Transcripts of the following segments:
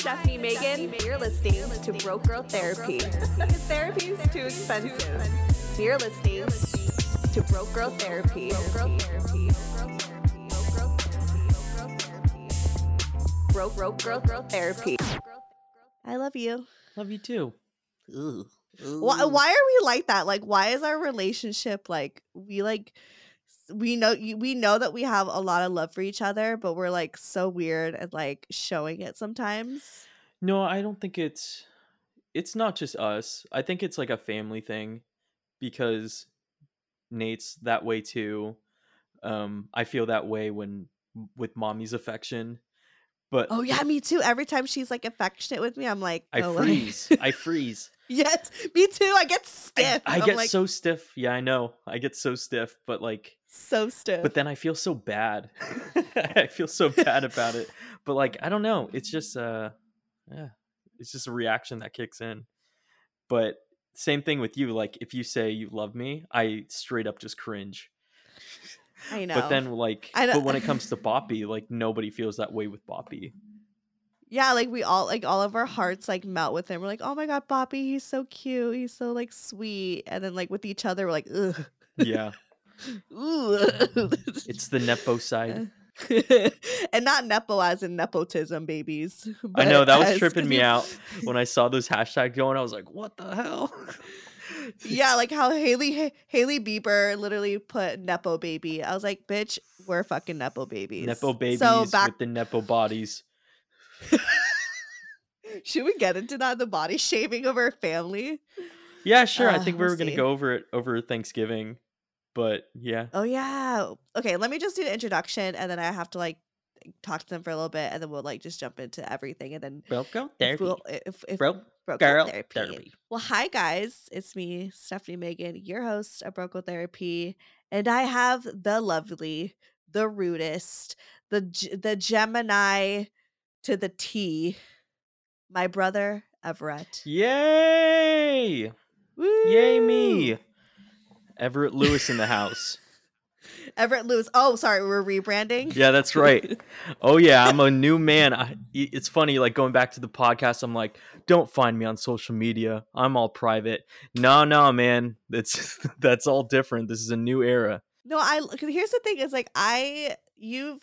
Hi, this is Stefanie Maegan. You're listening to Broke Girl Therapy. Because therapy is too expensive. You're listening to Broke Girl Therapy. Broke therapy. Broke Girl Girl Therapy. I love you. Love you too. Why, why are we like that? Like, why is our relationship like we like? We know we know that we have a lot of love for each other, but we're like so weird at like showing it sometimes. No, I don't think it's it's not just us. I think it's like a family thing because Nate's that way too. Um I feel that way when with mommy's affection. But Oh yeah, me too. Every time she's like affectionate with me, I'm like, I freeze. I freeze. Yes, me too. I get stiff. I I'm get like, so stiff. Yeah, I know. I get so stiff, but like so stiff. but then I feel so bad. I feel so bad about it. But like I don't know, it's just uh yeah, it's just a reaction that kicks in. But same thing with you like if you say you love me, I straight up just cringe. I know. But then like I but when it comes to Boppy, like nobody feels that way with Boppy. Yeah, like we all like all of our hearts like melt with him. We're like, oh my god, Boppy, he's so cute. He's so like sweet. And then like with each other, we're like, ugh. Yeah. It's the Nepo side. and not nepo as in nepotism babies. I know that was as- tripping me out when I saw those hashtags going. I was like, "What the hell?" Yeah, like how Hailey Hailey Bieber literally put nepo baby. I was like, bitch, we're fucking nepo babies. Nepo babies So back, with the Nepo bodies. should we get into that? The body shaming of our family. Yeah, sure. I Uh, think we we'll were gonna go over it over Thanksgiving, but yeah, Oh yeah. Okay, let me just do the introduction, and then I have to like talk to them for a little bit, and then we'll like just jump into everything, and then broke girl therapy, we'll- if, if broke Broke girl therapy. therapy. Well, hi guys, it's me, Stefanie Maegan, your host of Broke Girl Therapy, and I have the lovely, the rudest, the the Gemini to the T, my brother Everett. Yay! Yay me! Everett Lewis in the house. Everett Lewis. Oh, sorry, we're rebranding. Yeah, that's right. Oh yeah, I'm a new man. I, i- it's funny, like going back to the podcast. I'm like, don't find me on social media. I'm all private. No, no, man. That's that's all different. This is a new era. No, I. Here's the thing: is like I, you've,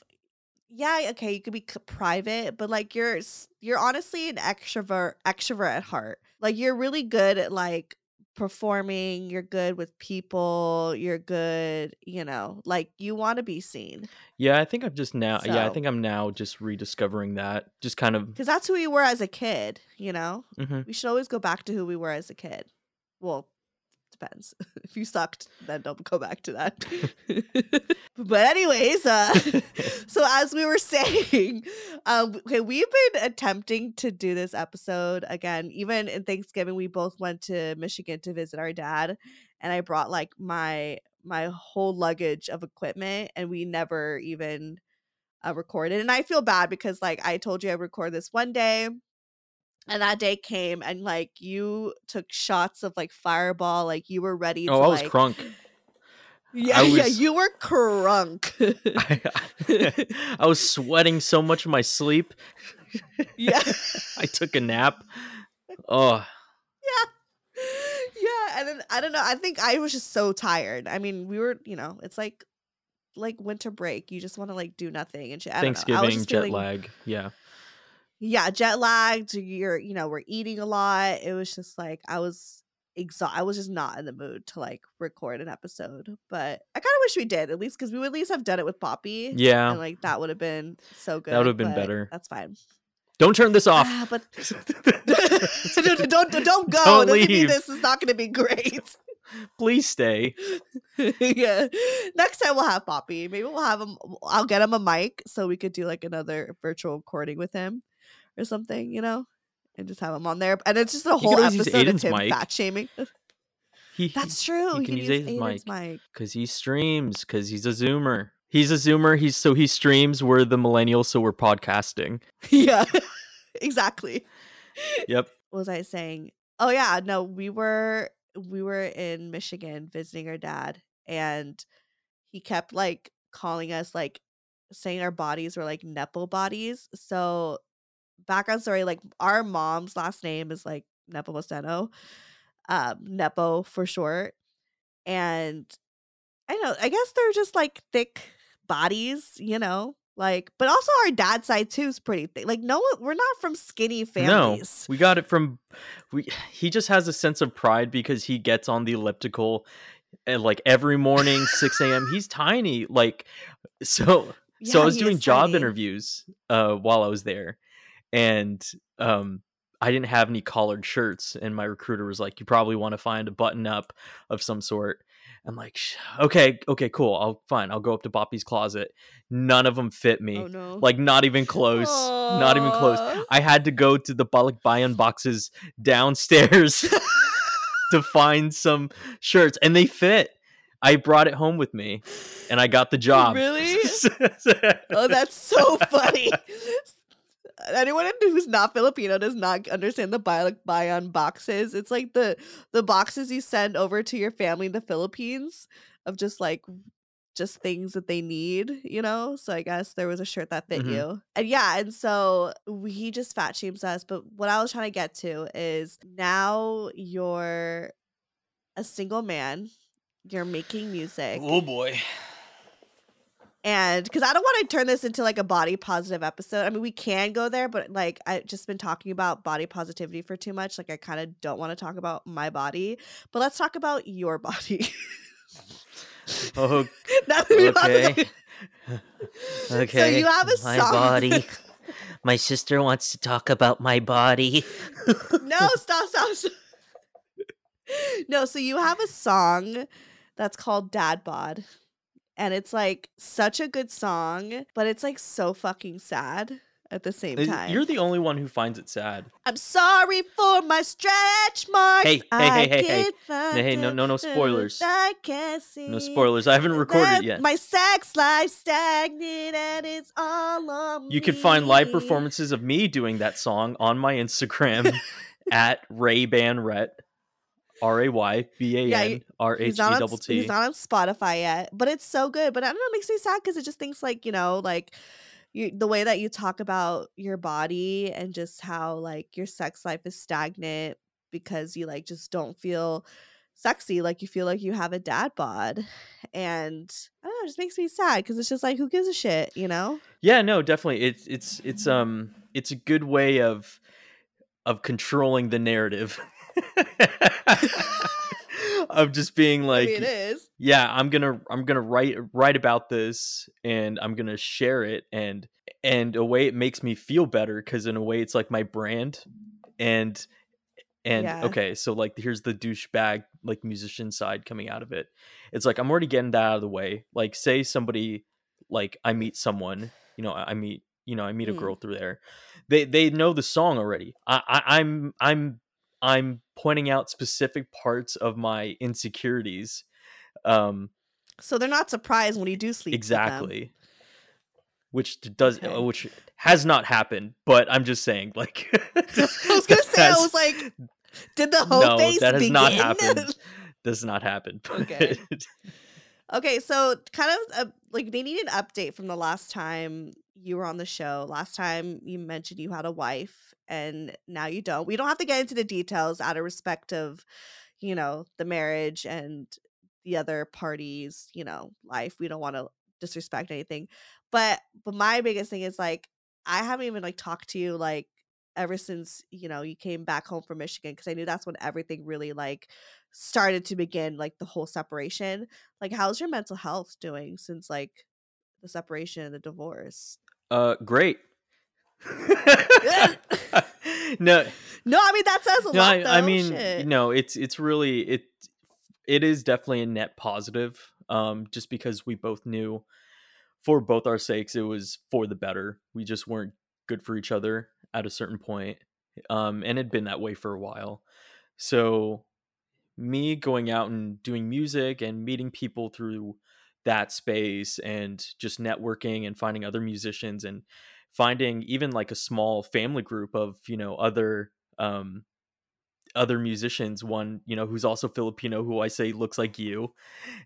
yeah, okay, you could be c- private, but like you're, you're honestly an extrovert, extrovert at heart. Like you're really good at like performing. You're good with people. You're good, you know, like you want to be seen Yeah, I think I'm just now. Yeah, I think I'm now just rediscovering that. Just kind of. because that's who we were as a kid. You know, mhm. we should always go back to who we were as a kid. Well, depends. if you sucked, then don't go back to that. but anyways, uh so as we were saying, um okay, we've been attempting to do this episode again. Even in Thanksgiving, we both went to Michigan to visit our dad, and I brought like my my whole luggage of equipment, and we never even uh, recorded. And I feel bad because like I told you I record this one day. And that day came, and like you took shots of like fireball, like you were ready. Oh, to, I was like, crunk. Yeah, I yeah, you were crunk. I, I was sweating so much in my sleep. yeah, I took a nap. Oh, yeah, yeah and then I don't know. I think I was just so tired. I mean, we were, you know, it's like like winter break. You just want to like do nothing and shit. I. I was Thanksgiving just jet feeling- lag. Yeah. Yeah, jet lagged. You're, you know, we're eating a lot. It was just like I was exhausted. I was just not in the mood to like record an episode. But I kind of wish we did at least because we would at least have done it with Poppy. Yeah. and like that would have been so good. That would've been better. That's fine. Don't turn this off. Ah, but don't, don't don't go. Don't leave. this is not going to be great. Please stay. yeah. Next time we'll have Poppy. Maybe we'll have him. I'll get him a mic so we could do like another virtual recording with him or something. You know, and just have him on there. And it's just a whole episode of him mic. fat shaming. He, That's true. You can use use Aiden's mic. because he streams because he's a zoomer he's a zoomer he's so he streams we're the millennials so we're podcasting yeah, exactly. yep What was I saying? Oh yeah, no, we were we were in Michigan visiting our dad, and he kept like calling us like saying our bodies were like nepo bodies. So background story, like our mom's last name is like Nepomuceno, um, Nepo for short, and I don't know. I guess they're just like thick bodies, you know. Like, but also our dad's side too is pretty thick. Like, no, we're not from skinny families. no we got it from we he just has a sense of pride because he gets on the elliptical and like every morning 6 a.m he's tiny like so so i was doing job tiny. interviews uh while i was there and um i didn't have any collared shirts and my recruiter was like you probably want to find a button up of some sort i'm like okay okay cool i'll fine i'll go up to boppy's closet none of them fit me Oh no. like not even close not even close i had to go to the Balikbayan boxes downstairs to find some shirts and they fit i brought it home with me and i got the job Really? Oh, that's so funny. Anyone who's not Filipino does not understand the buy like buy on boxes. It's like the the boxes you send over to your family in the Philippines of just like just things that they need, you know? So I guess there was a shirt that fit Mhm. you. And yeah, and so we- he just fat shames us. But what I was trying to get to is now you're a single man, you're making music. oh boy and because I don't want to turn this into like a body positive episode. I mean, we can go there, but like I've just been talking about body positivity for too much. Like I kind of don't want to talk about my body, but let's talk about your body. oh Now that we've had this- Okay. So you have a my song. body. My sister wants to talk about my body. no, stop, stop, stop. No, so you have a song that's called Dad Bod. And it's like such a good song, but it's like so fucking sad at the same time. you're the only one who finds it sad I'm sorry for my stretch marks. Hey, hey, I hey, hey, hey. hey, no- no- no spoilers. I can't see. no spoilers i haven't recorded yet My sex life stagnant and it's all on you can find live performances of me doing that song on my instagram at ray banrhett r-a-y-b-a-n-r-h-e He's not, on, double s- t he's not on Spotify yet, but it's so good. But I don't know, it makes me sad because it just thinks like you know, like you, the way that you talk about your body and just how like your sex life is stagnant because you like just don't feel sexy, like you feel like you have a dad bod, and I don't know, it just makes me sad because it's just like who gives a shit, you know? Yeah, no, definitely. It's it's it's um it's a good way of of controlling the narrative. of just being like I mean, it is. yeah, I'm going to I'm going to write write about this and I'm going to share it and and a way it makes me feel better cuz in a way it's like my brand and and Yeah. okay, so like here's the douchebag like musician side coming out of it. It's like I'm already getting that out of the way. Like say somebody like I meet someone, you know, I meet you know, I meet a Mm. girl through there. They they know the song already. I, I I'm I'm I'm pointing out specific parts of my insecurities. Um So they're not surprised when you do sleep. exactly. Which does Okay. which has not happened, but I'm just saying like I was gonna say, I was like, did the whole no, face that has begin? not happened. does not happen. Okay. Okay, so kind of uh, like they need an update from the last time you were on the show. Last time you mentioned you had a wife, and now you don't. We don't have to get into the details out of respect of, you know, the marriage and the other parties, you know, life. We don't want to disrespect anything, but but my biggest thing is like I haven't even like talked to you like ever since you know you came back home from Michigan because I knew that's when everything really like started to begin like the whole separation like how's your mental health doing since like the separation and the divorce uh great. no, no i mean that says a no, lot I, though. I mean, Shit. no, it's it's really it it is definitely a net positive. Um, just because we both knew for both our sakes it was for the better. We just weren't good for each other at a certain point, um, and had been that way for a while. So me going out and doing music and meeting people through that space and just networking and finding other musicians and finding even like a small family group of you know other um other musicians one you know who's also filipino who i say looks like you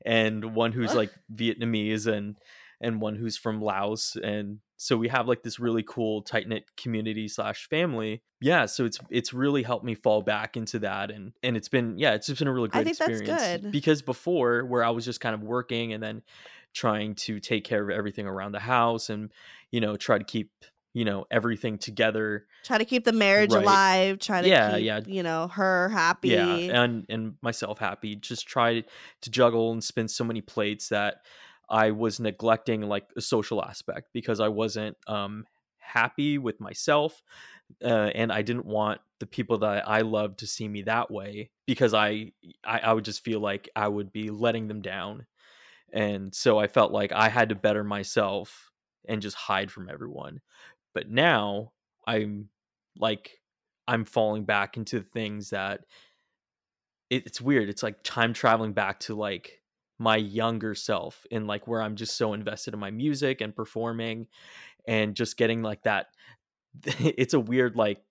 and one who's like vietnamese and and one who's from laos and so we have like this really cool tight knit community slash family. Yeah, so it's it's really helped me fall back into that, and and it's been yeah, it's just been a really great I think that's experience. good. Because before, where I was just kind of working and then trying to take care of everything around the house, and you know try to keep you know everything together. Try to keep the marriage Right. alive. Try to Yeah, keep, yeah. you know, her happy. Yeah, and and myself happy. Just try to juggle and spin so many plates that I was neglecting like a social aspect because I wasn't um happy with myself uh, and I didn't want the people that I loved to see me that way because I, I I would just feel like I would be letting them down. And so I felt like I had to better myself and just hide from everyone. But now I'm like I'm falling back into things that it, it's weird. It's like time traveling back to like my younger self and like where I'm just so invested in my music and performing and just getting like that it's a weird like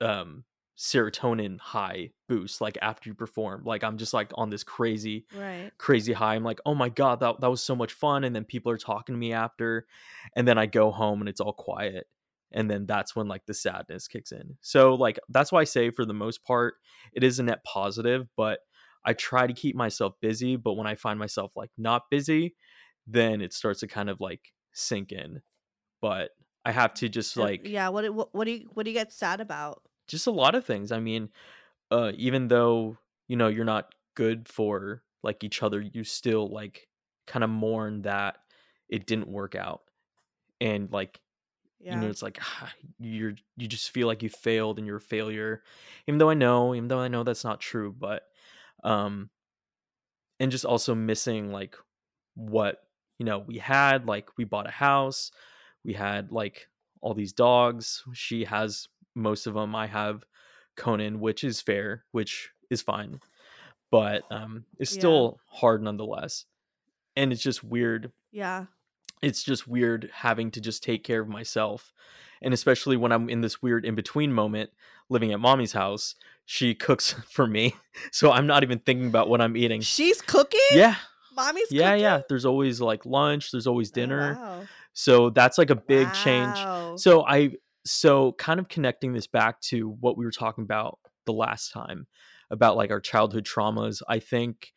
um serotonin high boost like after you perform like i'm just like on this crazy Right. crazy high i'm like oh my god that, that was so much fun and then people are talking to me after and then i go home and it's all quiet and then that's when like the sadness kicks in so like that's why i say for the most part it is a net positive but i try to keep myself busy but when i find myself like not busy then it starts to kind of like sink in but i have to just like yeah. What, do- what what do you what do you get sad about? just a lot of things. I mean, uh, even though you know you're not good for like each other, you still like kind of mourn that it didn't work out, and like Yeah. you know it's like ah, you're you just feel like you failed and you're a failure, even though I know, even though I know that's not true, but um, and just also missing like what you know we had like we bought a house we had like all these dogs she has most of them i have conan which is fair which is fine but um it's Yeah. still hard nonetheless and it's just weird yeah. it's just weird having to just take care of myself and especially when i'm in this weird in between moment living at mommy's house she cooks for me so i'm not even thinking about what i'm eating She's cooking. yeah Mommy's yeah cooking? yeah there's always like lunch there's always Oh, dinner wow. so that's like a big change so i so kind of connecting this back to what we were talking about the last time about like our childhood traumas i think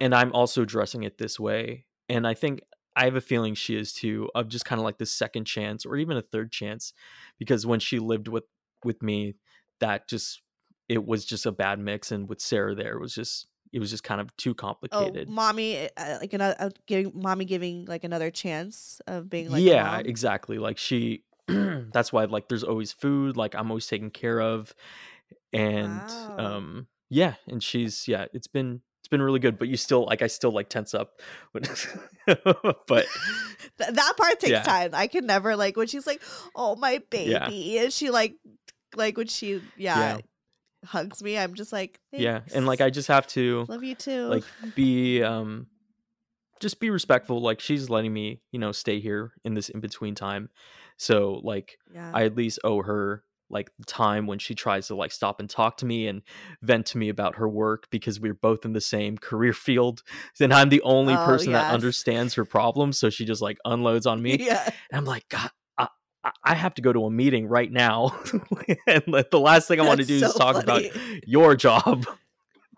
and i'm also addressing it this way and i think i have a feeling she is too of just kind of like the second chance or even a third chance because when she lived with with me that just it was just a bad mix and with sarah there it was just it was just kind of too Oh, complicated mommy, uh, like another uh, giving mommy giving like another chance of being like yeah exactly like she that's why like there's always food like i'm always taken care of and Wow. um yeah and she's yeah it's been it's been really good but you still like i still like tense up but that part takes Yeah. time. I can never like when she's like, "Oh my Yeah. baby," and she like, like when she yeah, Yeah. Hugs me. I'm just like, yeah and like i just have to love you too. like be um just be respectful like she's letting me you know stay here in this in between time. So like yeah, I at least owe her like the time when she tries to like stop and talk to me and vent to me about her work because we're both in the same career field and I'm the only Oh, person that understands her problems so she just like unloads on me. Yeah, and I'm like god I, have to go to a meeting right now and the last thing I want to do is talk funny. about your job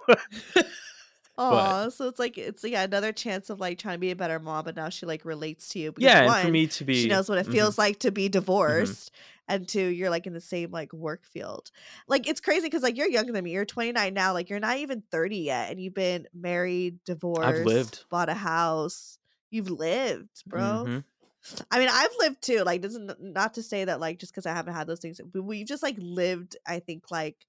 oh, so it's like it's yeah another chance of like trying to be a better mom, but now she like relates to you. Because yeah one, for me to be she knows what it Mhm. feels like to be divorced and two you're like in the same like work field like it's crazy because like you're younger than me you're 29 now like you're not even 30 yet and you've been married divorced lived. bought a house you've lived bro Mhm. I mean i've lived too like n- not to say that like just because i haven't had those things we've just like lived i think like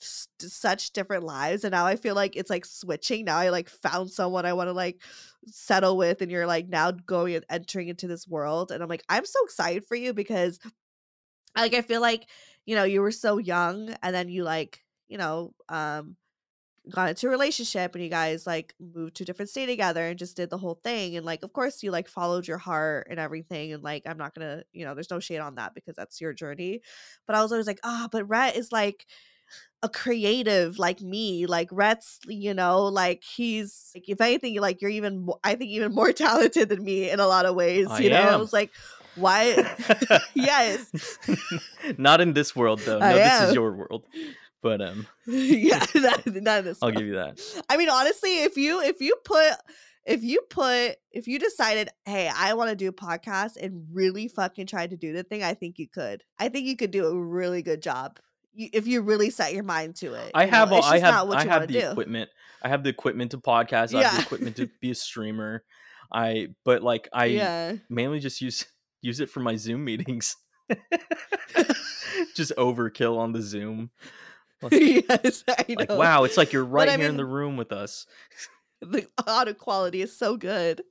s- such different lives and now i feel like it's like switching now i like found someone i want to like settle with and you're like now going and entering into this world and i'm like i'm so excited for you because like i feel like you know, you were so young and then you like, you know, um got into a relationship and you guys like moved to a different state together and just did the whole thing and like of course you like followed your heart and everything and like i'm not gonna you know there's no shade on that because that's your journey but i was always like ah but rhett is like a creative like me like rhett's you know like he's like if anything like you're even mo- i think even more talented than me in a lot of ways I you know i was like why yes Not in this world though. No, I this am. is your world. But um, yeah that, that is I'll give you that. I mean, honestly, if you if you put if you put if you decided, hey, I want to do a podcast and really fucking tried to do the thing, I think you could. I think you could do a really good job you, if you really set your mind to it. I have all, I have I have the do. equipment. I have the equipment to podcast. I have the equipment to be a streamer. I but like I yeah, mainly just use use it for my Zoom meetings. just overkill on the Zoom. yes, I know. Like wow, it's like you're right I here in mean- the room with us. the audio quality is so good.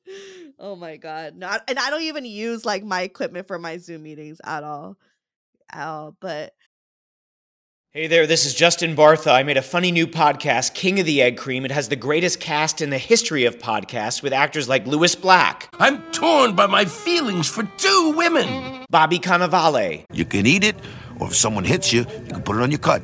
Oh my god! Not and I don't even use like my equipment for my Zoom meetings at all, at all. But Hey there, this is Justin Bartha. I made a funny new podcast, King of the Egg Cream. It has the greatest cast in the history of podcasts with actors like Lewis Black, I'm torn by my feelings for two women. Bobby Cannavale, You can eat it, or if someone hits you, you can put it on your cut.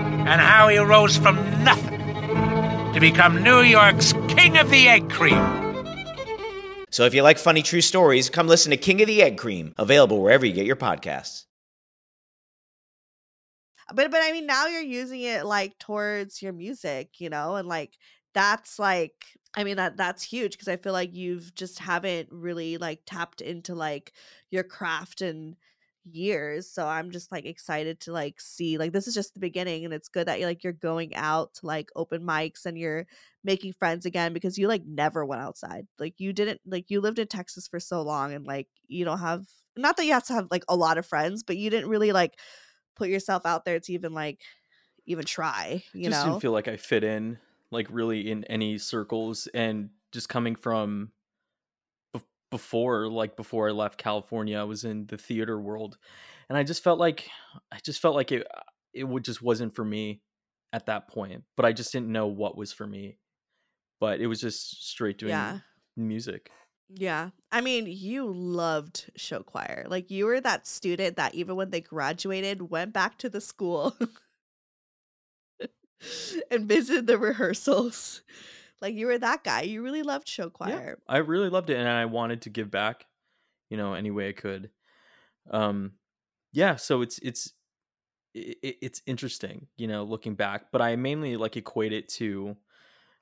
and how he rose from nothing to become New York's King of the Egg Cream. So if you like funny true stories, come listen to King of the Egg Cream, available wherever you get your podcasts. but but I mean now you're using it like towards your music, you know, and like that's like I mean that that's huge because I feel like you've just haven't really like tapped into like your craft and years so i'm just like excited to like see like this is just the beginning and it's good that you're like you're going out to like open mics and you're making friends again because you like never went outside. Like you didn't like you lived in texas for so long and like you don't have not that you have to have like a lot of friends but you didn't really like put yourself out there to even like even try you just know? didn't feel like I fit in like really in any circles and just coming from before like before I left California I was in the theater world and I just felt like I just felt like it it would just wasn't for me at that point but I just didn't know what was for me but it was just straight doing Yeah. music Yeah. I mean, you loved show choir. Like you were that student that even when they graduated went back to the school and visited the rehearsals. Like you were that guy. You really loved show choir. I really loved it and I wanted to give back, you know, any way I could. Um yeah, so it's it's i i- it's interesting, you know, looking back, but I mainly like equate it to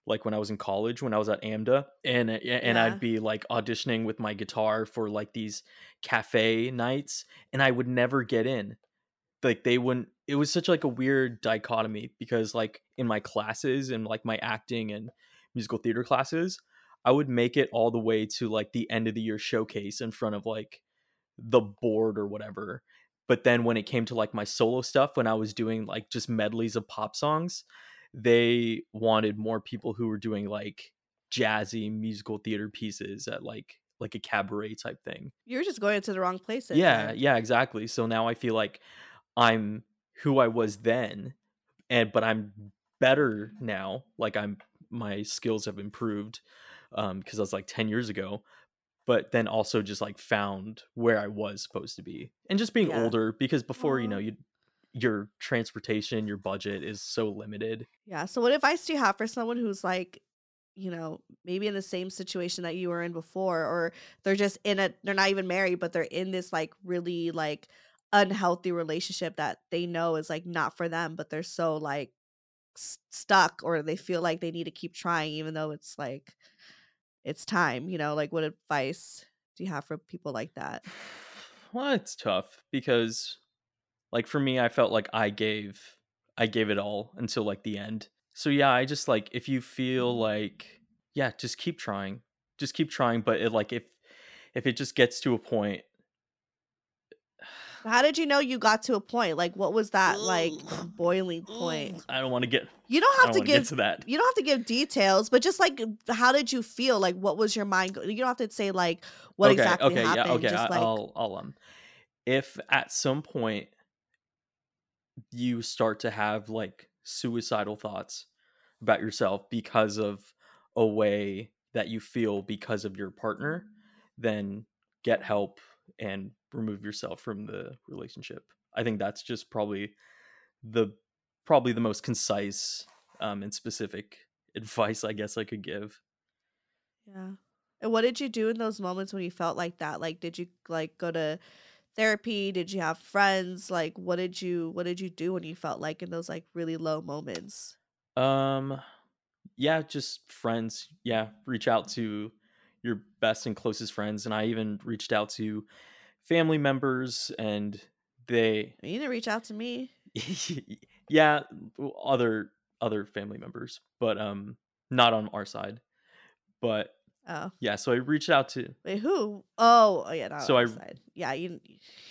like when I was in college when I was at AMDA and and Yeah. I'd be like auditioning with my guitar for like these cafe nights and I would never get in. Like they wouldn't it was such like a weird dichotomy because like in my classes and like my acting and musical theater classes, I would make it all the way to like the end of the year showcase in front of like the board or whatever. But then when it came to like my solo stuff, when I was doing like just medleys of pop songs, they wanted more people who were doing like jazzy musical theater pieces at like like a cabaret type thing. You're just going to the wrong places. Yeah, man. yeah, exactly. So now I feel like I'm who I was then, and but I'm better now. Like I'm my skills have improved um because I was like 10 years ago. But then also just like found where I was supposed to be. And just being Yeah. older because before, you know, you your transportation, your budget is so limited. Yeah. So what advice do you have for someone who's like, you know, maybe in the same situation that you were in before, or they're just in a they're not even married, but they're in this like really like unhealthy relationship that they know is like not for them, but they're so like s- stuck or they feel like they need to keep trying even though it's like it's time, you know, like what advice do you have for people like that? Well, it's tough because Like for me, I felt like I gave I gave it all until like the end. So yeah, I just like if you feel mm-hmm. like yeah, just keep trying. Just keep trying, but it like if if it just gets to a point How did you know you got to a point? Like, what was that like boiling point? I don't want to get You don't I have don't to wanna get give to that. You don't have to give details, but just like, how did you feel? Like, what was your mind? Go- you don't have to say like what okay, exactly okay, happened. yeah, okay. just I, like, I'll, I'll um, if at some point you start to have like suicidal thoughts about yourself because of a way that you feel because of your partner, then get help and remove yourself from the relationship. I think that's just probably the probably the most concise um, and specific advice I guess I could give. Yeah. And what did you do in those moments when you felt like that? Like did you like go to therapy? Did you have friends? Like what did you what did you do when you felt like in those like really low moments? Um yeah, just friends. Yeah, reach out to your best and closest friends and I even reached out to family members and they You didn't reach out to me. yeah, other other family members, but um not on our side. But Oh. yeah, so I reached out to Wait, who? Oh, oh yeah, not So our I- side. Yeah, you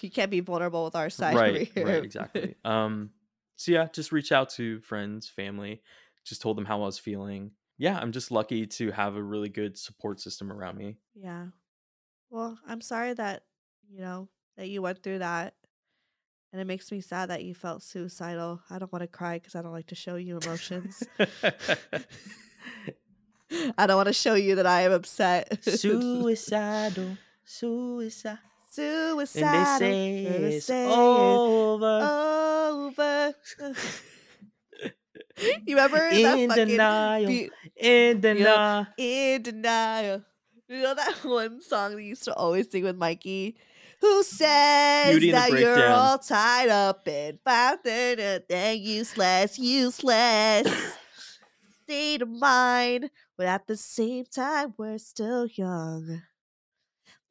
you can't be vulnerable with our side right, right, exactly. um so yeah, just reach out to friends, family, just told them how I was feeling. Yeah, I'm just lucky to have a really good support system around me. Yeah. Well, I'm sorry that, you know, that you went through that. And it makes me sad that you felt suicidal. I don't want to cry because I don't like to show you emotions. I don't want to show you that I am upset. Suicidal, suicide. Suicide. say it's over. Over. you remember that In fucking denial. beau- In you know, denial. in denial. You know that one song that you used to always sing with Mikey? Who says that you're all tied up and found and useless, useless state of mind, but at the same time we're still young.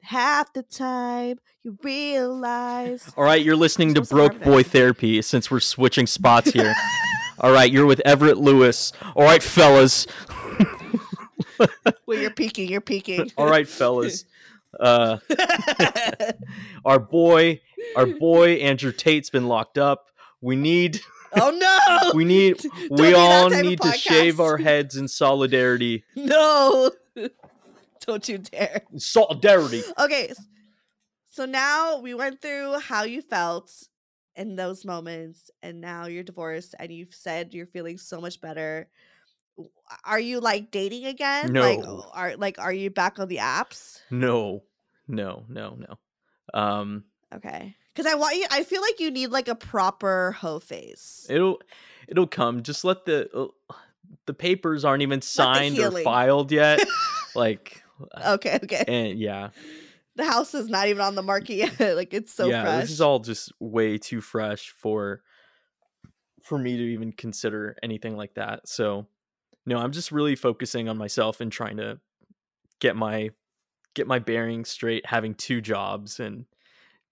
Half the time you realize All right, you're listening to Broke. Boy Therapy since we're switching spots here. All right, you're with Everett Lewis. All right, fellas. well you're peeking, you're peeking. All right, fellas. Uh, our boy, our boy Andrew Tate's been locked up. We need, oh no! we need, Don't we all need to shave our heads in solidarity. No! Don't you dare. Solidarity. Okay. So now we went through how you felt in those moments, and now you're divorced, and you've said you're feeling so much better. Are you like dating again? Like, No. are like are you back on the apps? No, no, no, no. Um, Okay. Because I want you. I feel like you need like a proper hoe face. it'll, it'll come. Just let the, uh, the papers aren't even signed or filed yet. like, Okay. Okay. and yeah, the house is not even on the market yet. like it's so yeah, fresh. this is all just way too fresh for for me to even consider anything like that. So, no, I'm just really focusing on myself and trying to get my get my bearings straight, having two jobs and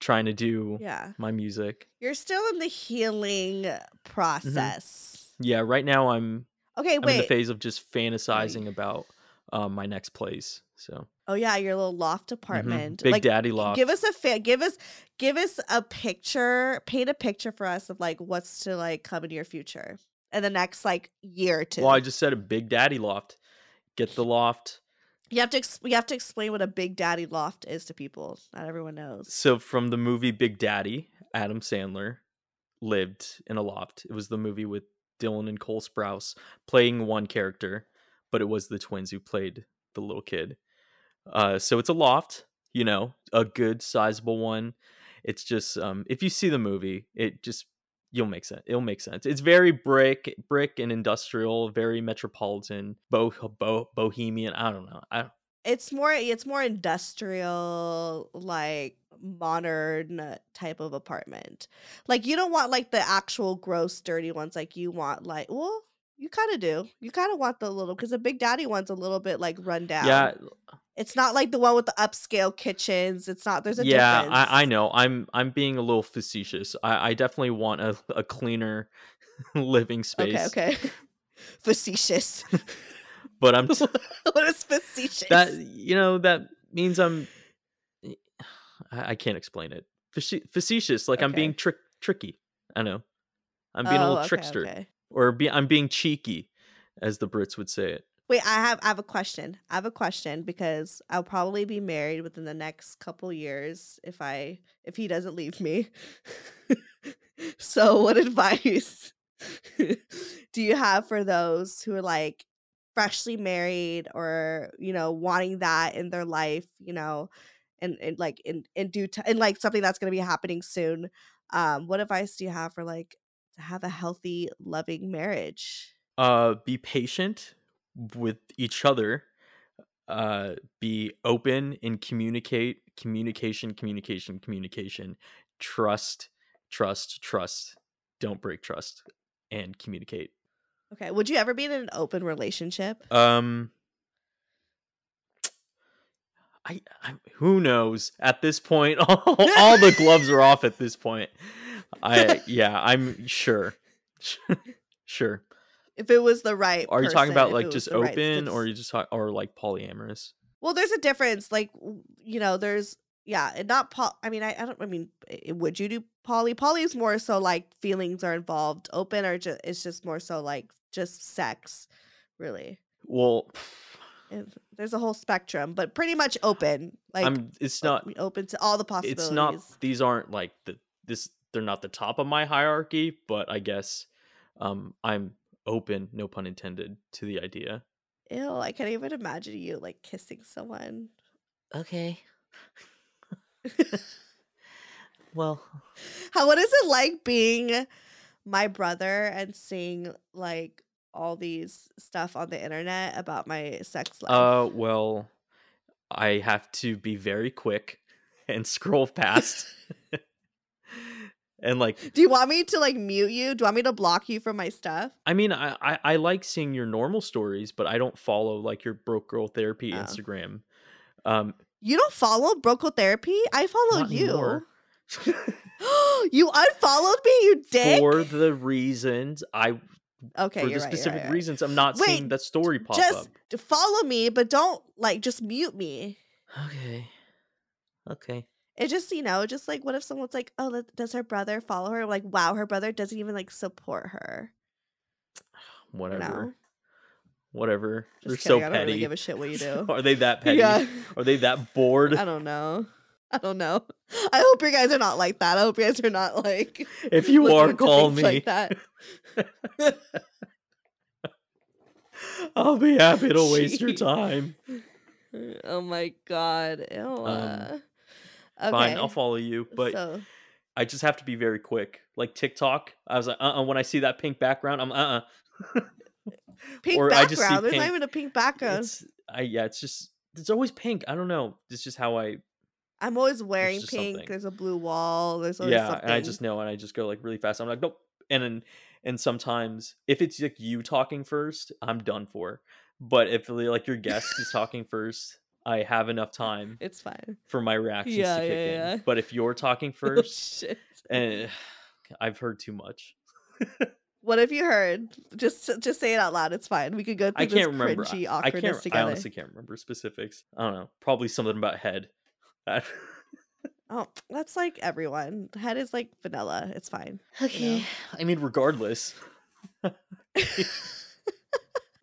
trying to do Yeah. my music. You're still in the healing Mm-hmm. process. Yeah, right now I'm Okay. I'm in the phase of just fantasizing about um, my next place. So, Oh yeah, your little loft apartment. Mm-hmm. Big like, Daddy loft. Give us a fa- give us give us a picture. Paint a picture for us of like what's to like come in your future in the next like year or two. well, I just said a Big Daddy loft. Get the loft. you have to ex- you have to explain what a big daddy loft is to people. Not everyone knows. So from the movie Big Daddy, Adam Sandler lived in a loft. It was the movie with Dylan and Cole Sprouse playing one character, but it was the twins who played the little kid. Uh, so it's a loft, you know, a good sizable one. It's just um, if you see the movie, it just you'll make sense. It'll make sense. It's very brick, brick and industrial, very metropolitan, bo- bo- bohemian. I don't know. I It's more it's more industrial like modern type of apartment. Like you don't want like the actual gross dirty ones like you want like well you kind of do. You kind of want the little cuz the big daddy one's a little bit like run down. Yeah, It's not like the one with the upscale kitchens. It's not. There's a yeah, difference. I, I know. I'm I'm being a little facetious. I, I definitely want a, a cleaner living space. Okay, okay. facetious. But I'm t- what is facetious? that you know that means I'm I, I can't explain it. Face- facetious, like I'm being Okay. trick tricky. I know. I'm being a Oh, little okay, trickster, okay. or be, I'm being cheeky, as the Brits would say it. Wait, I have I have a question. I have a question because I'll probably be married within the next couple years if I if he doesn't leave me. so, what advice do you have for those who are like freshly married or, you know, wanting that in their life, you know, and, and like in in due time and like something that's going to be happening soon. Um what advice do you have for like to have a healthy, loving marriage? Uh, be patient with each other. Uh, be open and communicate. Communication, communication, communication. Trust, trust, trust. Don't break trust and communicate. Okay. Would you ever be in an open relationship? Um, I, I who knows? At this point, all, all the gloves are off. At this point, I yeah, I'm sure, sure. If it was the right Are you talking about like just right open, fit- or you just talk, or like polyamorous? Well, there's a difference. Like, you know, there's yeah, and not poly. I mean, I, I don't. I mean, would you do poly? Poly is more so like feelings are involved. Open or just it's just more so like just sex, really. Well, there's a whole spectrum, but pretty much open. Like, I'm. It's not. open to all the possibilities. It's not. These aren't like the this. They're not the top of my hierarchy, but I guess um I'm open, no pun intended, to the idea. Ew, I can't even imagine you like kissing someone. Okay. well, How what is it like being my brother and seeing like all these stuff on the internet about my sex life? Uh, well, I have to be very quick and scroll past. and like, Do you want me to like mute you? Do you want me to block you from my stuff? I mean, I, I I like seeing your normal stories, but I don't follow like your broke girl therapy Oh. Instagram. Um, You don't follow Broke Girl Therapy? I follow you. you unfollowed me, you dick. for the reasons I okay, for the right, specific right, right. reasons I'm not Wait, seeing that story pop Just up. follow me, but don't like just mute me. okay. Okay. It just, you know, just like what if someone's like, oh, does her brother follow her? Like, wow, her brother doesn't even like support her. Whatever. know? Whatever. Just They're kidding, so I don't petty. really give a shit what you do. Are they that petty? Yeah. Are they that bored? I don't know. I don't know. I hope you guys are not like that. I hope you guys are not like. If you are, call me. Like that. I'll be happy to waste your time. Oh my god. Ew. uh, okay. Fine, I'll follow you, but so I just have to be very quick. Like TikTok, I was like, uh, uh when I see that pink background, I'm uh, uh pink or I just see background. There's not even a pink background. It's, I yeah, it's just it's always pink. I don't know. It's just how I I'm always wearing pink. something. There's a blue wall. There's always yeah, something. and I just know, and I just go like really fast. I'm like, nope. And then and sometimes if it's like you talking first, I'm done for. But if like your guest is talking first, I have enough time It's fine. for my reactions Yeah, to kick yeah, in. yeah. But if you're talking Oh, first, shit. and I've heard too much. What have you heard? Just just say it out loud. It's fine. We could go through I this can't remember. cringy I- I awkwardness can't. I honestly can't remember specifics. I don't know. Probably something about head. Oh, that's like everyone. Head is like vanilla. It's fine. Okay. I mean, regardless.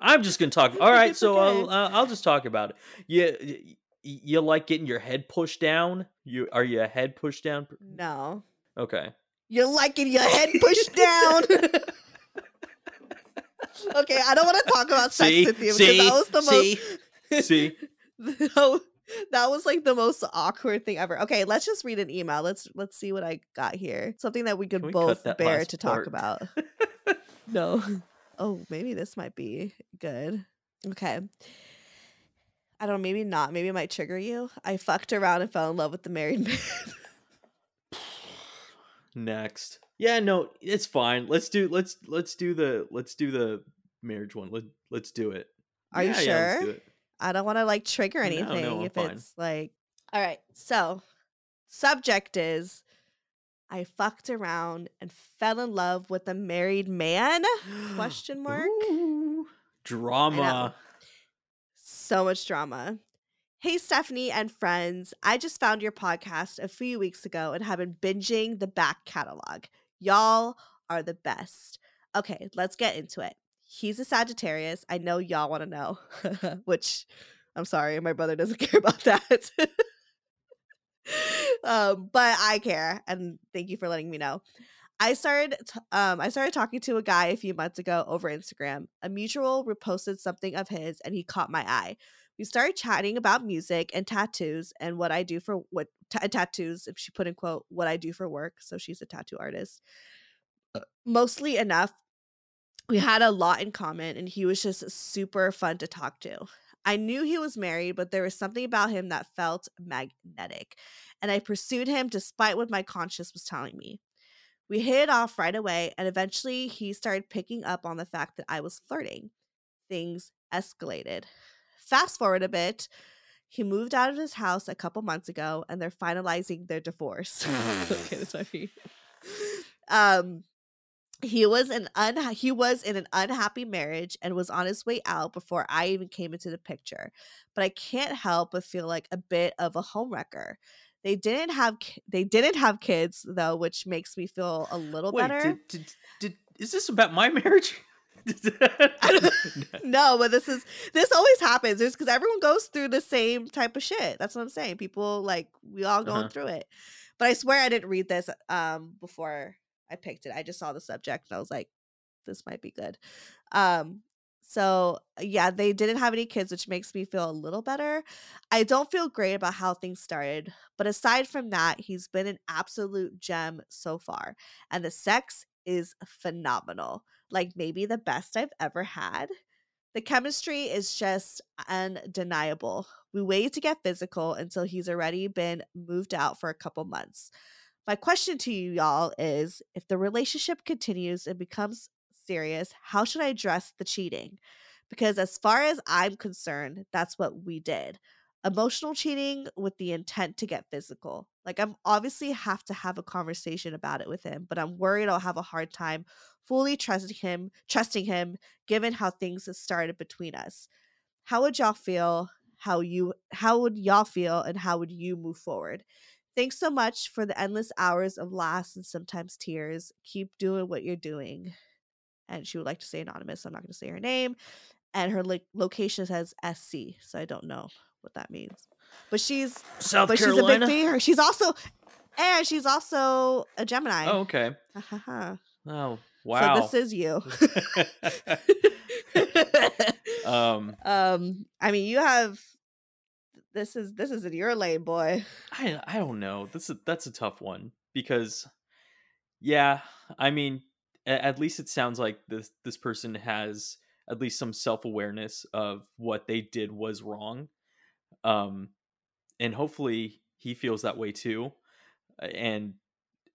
I'm just gonna talk. All right, so okay. I'll uh, I'll just talk about it. You you like getting your head pushed down? You are you a head pushed down? No. Okay. You're liking your head pushed down. okay, I don't want to talk about sex See? with you because See? that was the See? most. See, that that was like the most awkward thing ever. Okay, let's just read an email. Let's let's see what I got here. Something that we could we both bear to talk part? about. no. Oh, maybe this might be good. Okay. I don't know, maybe not. Maybe it might trigger you. I fucked around and fell in love with the married man. next. Yeah, no, it's fine. Let's do let's let's do the let's do the marriage one. Let let's do it. Are you Yeah, yeah, sure? do. I don't want to like trigger anything no, I'm if fine. it's like all right. So, subject is I fucked around and fell in love with a married man? Question mark. Ooh, drama. So much drama. Hey, Stefanie and friends. I just found your podcast a few weeks ago and have been binging the back catalog. Y'all are the best. Okay, let's get into it. He's a Sagittarius. I know y'all want to know, which I'm sorry, my brother doesn't care about that. um, but I care, and thank you for letting me know. I started t- um I started talking to a guy a few months ago over Instagram. A mutual reposted something of his and he caught my eye. We started chatting about music and tattoos and what I do for what ta- tattoos if she put in quote what I do for work. So she's a tattoo artist. Mostly enough we had a lot in common and he was just super fun to talk to. I knew he was married, but there was something about him that felt magnetic, and I pursued him despite what my conscience was telling me. We hit it off right away, and eventually he started picking up on the fact that I was flirting. Things escalated. Fast forward a bit, he moved out of his house a couple months ago, and they're finalizing their divorce. okay, that's what I mean. Um, he was an unha- he was in an unhappy marriage and was on his way out before I even came into the picture. But I can't help but feel like a bit of a homewrecker. They didn't have ki- they didn't have kids though, which makes me feel a little Wait, better. did, did, did, is this about my marriage? no, but this is this always happens. It's because everyone goes through the same type of shit. That's what I'm saying. People like we all going Uh-huh. through it. But I swear I didn't read this um before I picked it. I just saw the subject and I was like, this might be good. Um so yeah, they didn't have any kids, which makes me feel a little better. I don't feel great about how things started, but aside from that, he's been an absolute gem so far. And the sex is phenomenal. Like maybe the best I've ever had. The chemistry is just undeniable. We waited to get physical until he's already been moved out for a couple months. My question to you, y'all, is if the relationship continues and becomes serious, how should I address the cheating? Because as far as I'm concerned, that's what we did. Emotional cheating with the intent to get physical. Like I'm obviously have to have a conversation about it with him, but I'm worried I'll have a hard time fully trusting him, trusting him given how things have started between us. How would y'all feel? How you how would y'all feel and how would you move forward? Thanks so much for the endless hours of laughs and sometimes tears. Keep doing what you're doing. And she would like to say anonymous. So I'm not going to say her name. And her lo- location says SC. So I don't know what that means. But she's South but Carolina. she's a big fan. She's also and she's also a Gemini. oh, okay. Oh, wow. So this is you. um, um, I mean, you have this is this is in your lane, boy. I I don't know. This is that's a tough one because, yeah, I mean, at least it sounds like this this person has at least some self awareness of what they did was wrong, um, and hopefully he feels that way too, and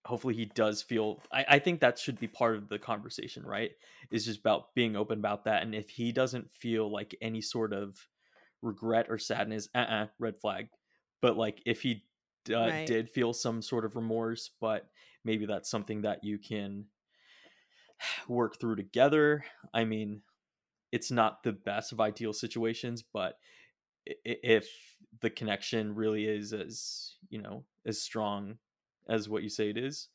hopefully he does feel. I I think that should be part of the conversation, right? Is just about being open about that, and if he doesn't feel like any sort of regret or sadness, uh, uh red flag. But like if he uh, Right. did feel some sort of remorse, but maybe that's something that you can work through together. I mean, it's not the best of ideal situations, but if the connection really is as you know as strong as what you say it is,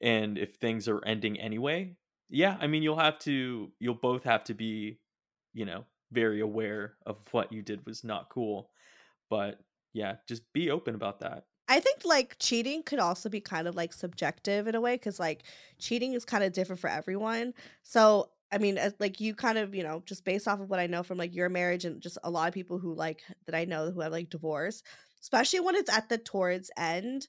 and if things are ending anyway, yeah, I mean you'll have to you'll both have to be, you know, very aware of what you did was not cool, but yeah, just be open about that. I think like cheating could also be kind of like subjective in a way because like cheating is kind of different for everyone. So I mean, as- like you kind of you know just based off of what I know from like your marriage and just a lot of people who like that I know who have like divorce, especially when it's at the towards end.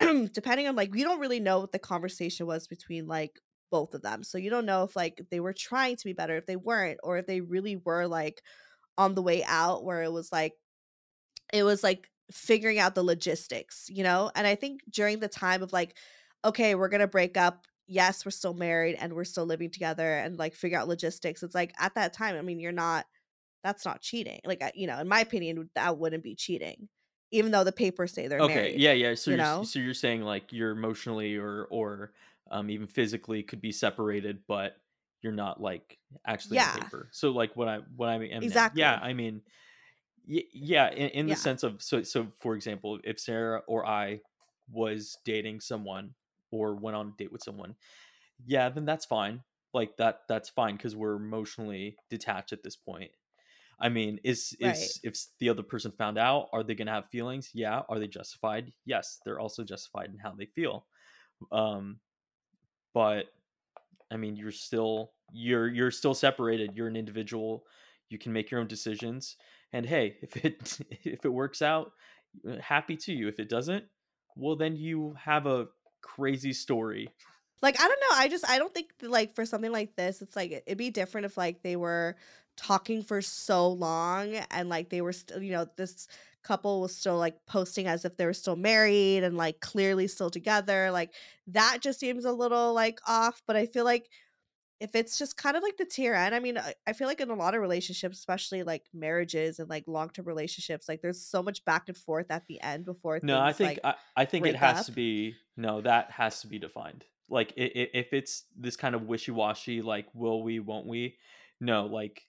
depending on like we don't really know what the conversation was between like both of them so you don't know if like they were trying to be better if they weren't or if they really were like on the way out where it was like it was like figuring out the logistics you know and i think during the time of like okay we're gonna break up yes we're still married and we're still living together and like figure out logistics it's like at that time i mean you're not that's not cheating. Like you know, in my opinion, that wouldn't be cheating, even though the papers say they're okay married. yeah yeah so you you're, know? so you're saying like you're emotionally or or um even physically could be separated but you're not like actually Yeah. on paper so like what i what i mean Exactly. yeah i mean y- yeah in, in Yeah. the sense of so so for example if sarah or i was dating someone or went on a date with someone yeah then that's fine like that that's fine because we're emotionally detached at this point I mean, is is Right. if the other person found out, are they gonna have feelings? Yeah. Are they justified? Yes, they're also justified in how they feel. Um, but I mean, you're still you're you're still separated. You're an individual. You can make your own decisions. And hey, if it if it works out, uh, happy to you. If it doesn't, well, then you have a crazy story. like i don't know i just i don't think like for something like this it's like it'd be different if like they were talking for so long and like they were still you know this couple was still like posting as if they were still married and like clearly still together like that just seems a little like off but i feel like if it's just kind of like the tier end, I mean, I, I feel like in a lot of relationships, especially like marriages and like long term relationships, like there's so much back and forth at the end before. No, I think like, I, I think it has up. to be no. That has to be defined. Like i- i- if it's this kind of wishy washy, like will we, won't we? No, like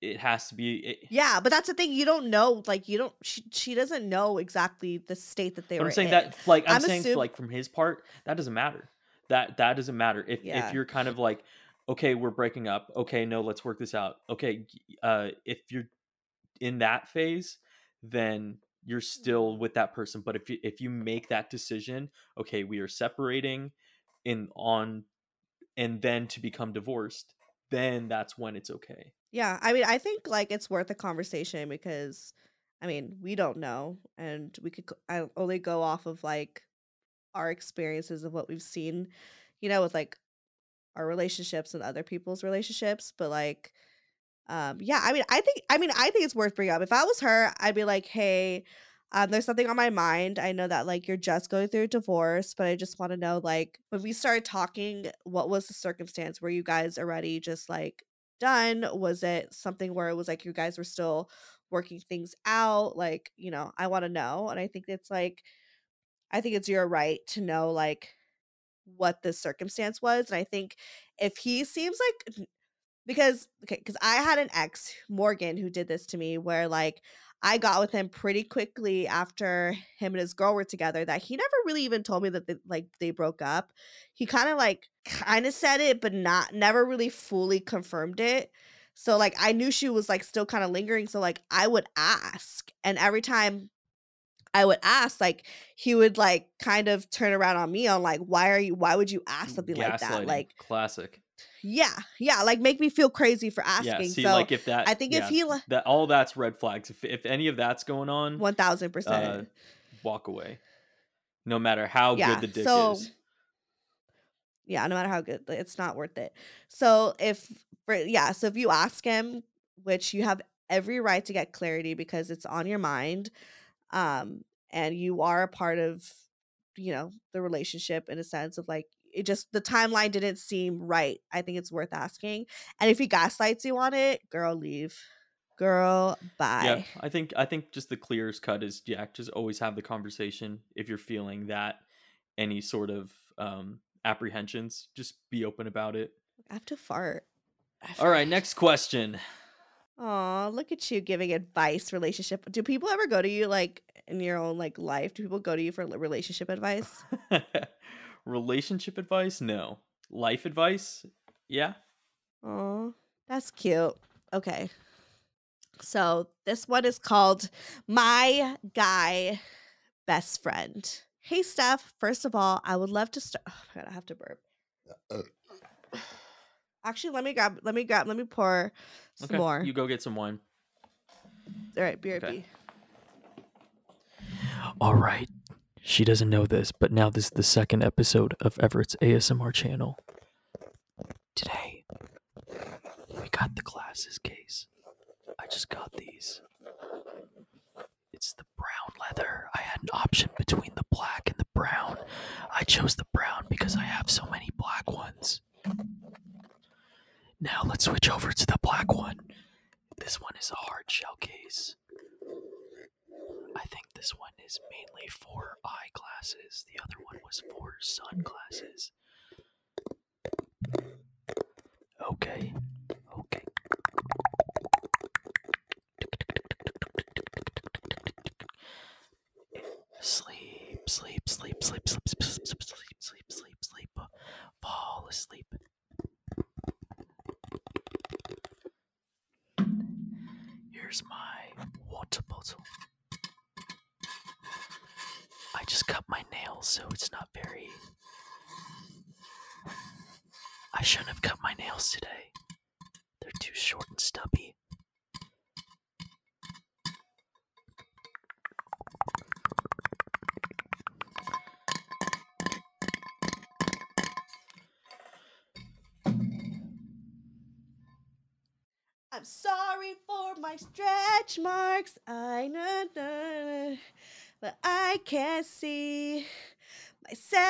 it has to be. It, Yeah, but that's the thing. You don't know. Like you don't. She, she doesn't know exactly the state that they were I'm saying in. that, like, I'm, I'm saying, assum- like, from his part, that doesn't matter. That that doesn't matter. If Yeah. if you're kind of like, okay, we're breaking up. Okay, no, let's work this out. Okay, uh, if you're in that phase, then you're still with that person. But if you if you make that decision, okay, we are separating, in on, and then to become divorced, then that's when it's okay. Yeah, I mean, I think like it's worth a conversation because, I mean, we don't know, and we could. I only go off of like our experiences of what we've seen, you know, with like our relationships and other people's relationships. But like, um, yeah, I mean, I think, I mean, I think it's worth bringing up. If I was her, I'd be like, hey. Um, there's something on my mind. I know that like you're just going through a divorce, but I just want to know like when we started talking, what was the circumstance? Were you guys already just like done? Was it something where it was like you guys were still working things out? Like, you know, I want to know. And I think it's like, I think it's your right to know like what the circumstance was. And I think if he seems like, because, okay, because I had an ex, Morgan, who did this to me where like, I got with him pretty quickly after him and his girl were together that he never really even told me that they, like they broke up. He kind of like kind of said it but not never really fully confirmed it. So like I knew she was like still kind of lingering so like I would ask and every time I would ask like he would like kind of turn around on me on like why are you why would you ask something like that? Like classic. Yeah, yeah, like make me feel crazy for asking. Yeah, see, so like if that, I think yeah, if he that all that's red flags. If if any of that's going on, one thousand uh, percent. walk away. No matter how Yeah, good the dick so- is. yeah, no matter how good, it's not worth it. So if for yeah, so if you ask him, which you have every right to get clarity because it's on your mind, um, and you are a part of, you know, the relationship in a sense of like it just the timeline didn't seem right. I think it's worth asking. And if he gaslights you on it, girl, leave. Girl, bye. Yeah, I think I think just the clearest cut is Jack. Just always have the conversation if you're feeling that any sort of um, apprehensions. Just be open about it. I have to fart. All right, next question. Aw, look at you giving advice, relationship. Do people ever go to you like in your own like life? Do people go to you for relationship advice? Relationship advice? No. Life advice? Yeah. Oh, that's cute. Okay. So this one is called My Guy Best Friend. Hey Steph, first of all, I would love to start. Oh my god, I have to burp. Uh, uh. Actually, let me grab, let me grab, let me pour some Okay. more. You go get some wine. All right, BRB. Okay. All right. She doesn't know this, but now this is the second episode of Everett's ASMR channel. Today, we got the glasses case. I just got these. It's the brown leather. I had an option between the black and the brown. I chose the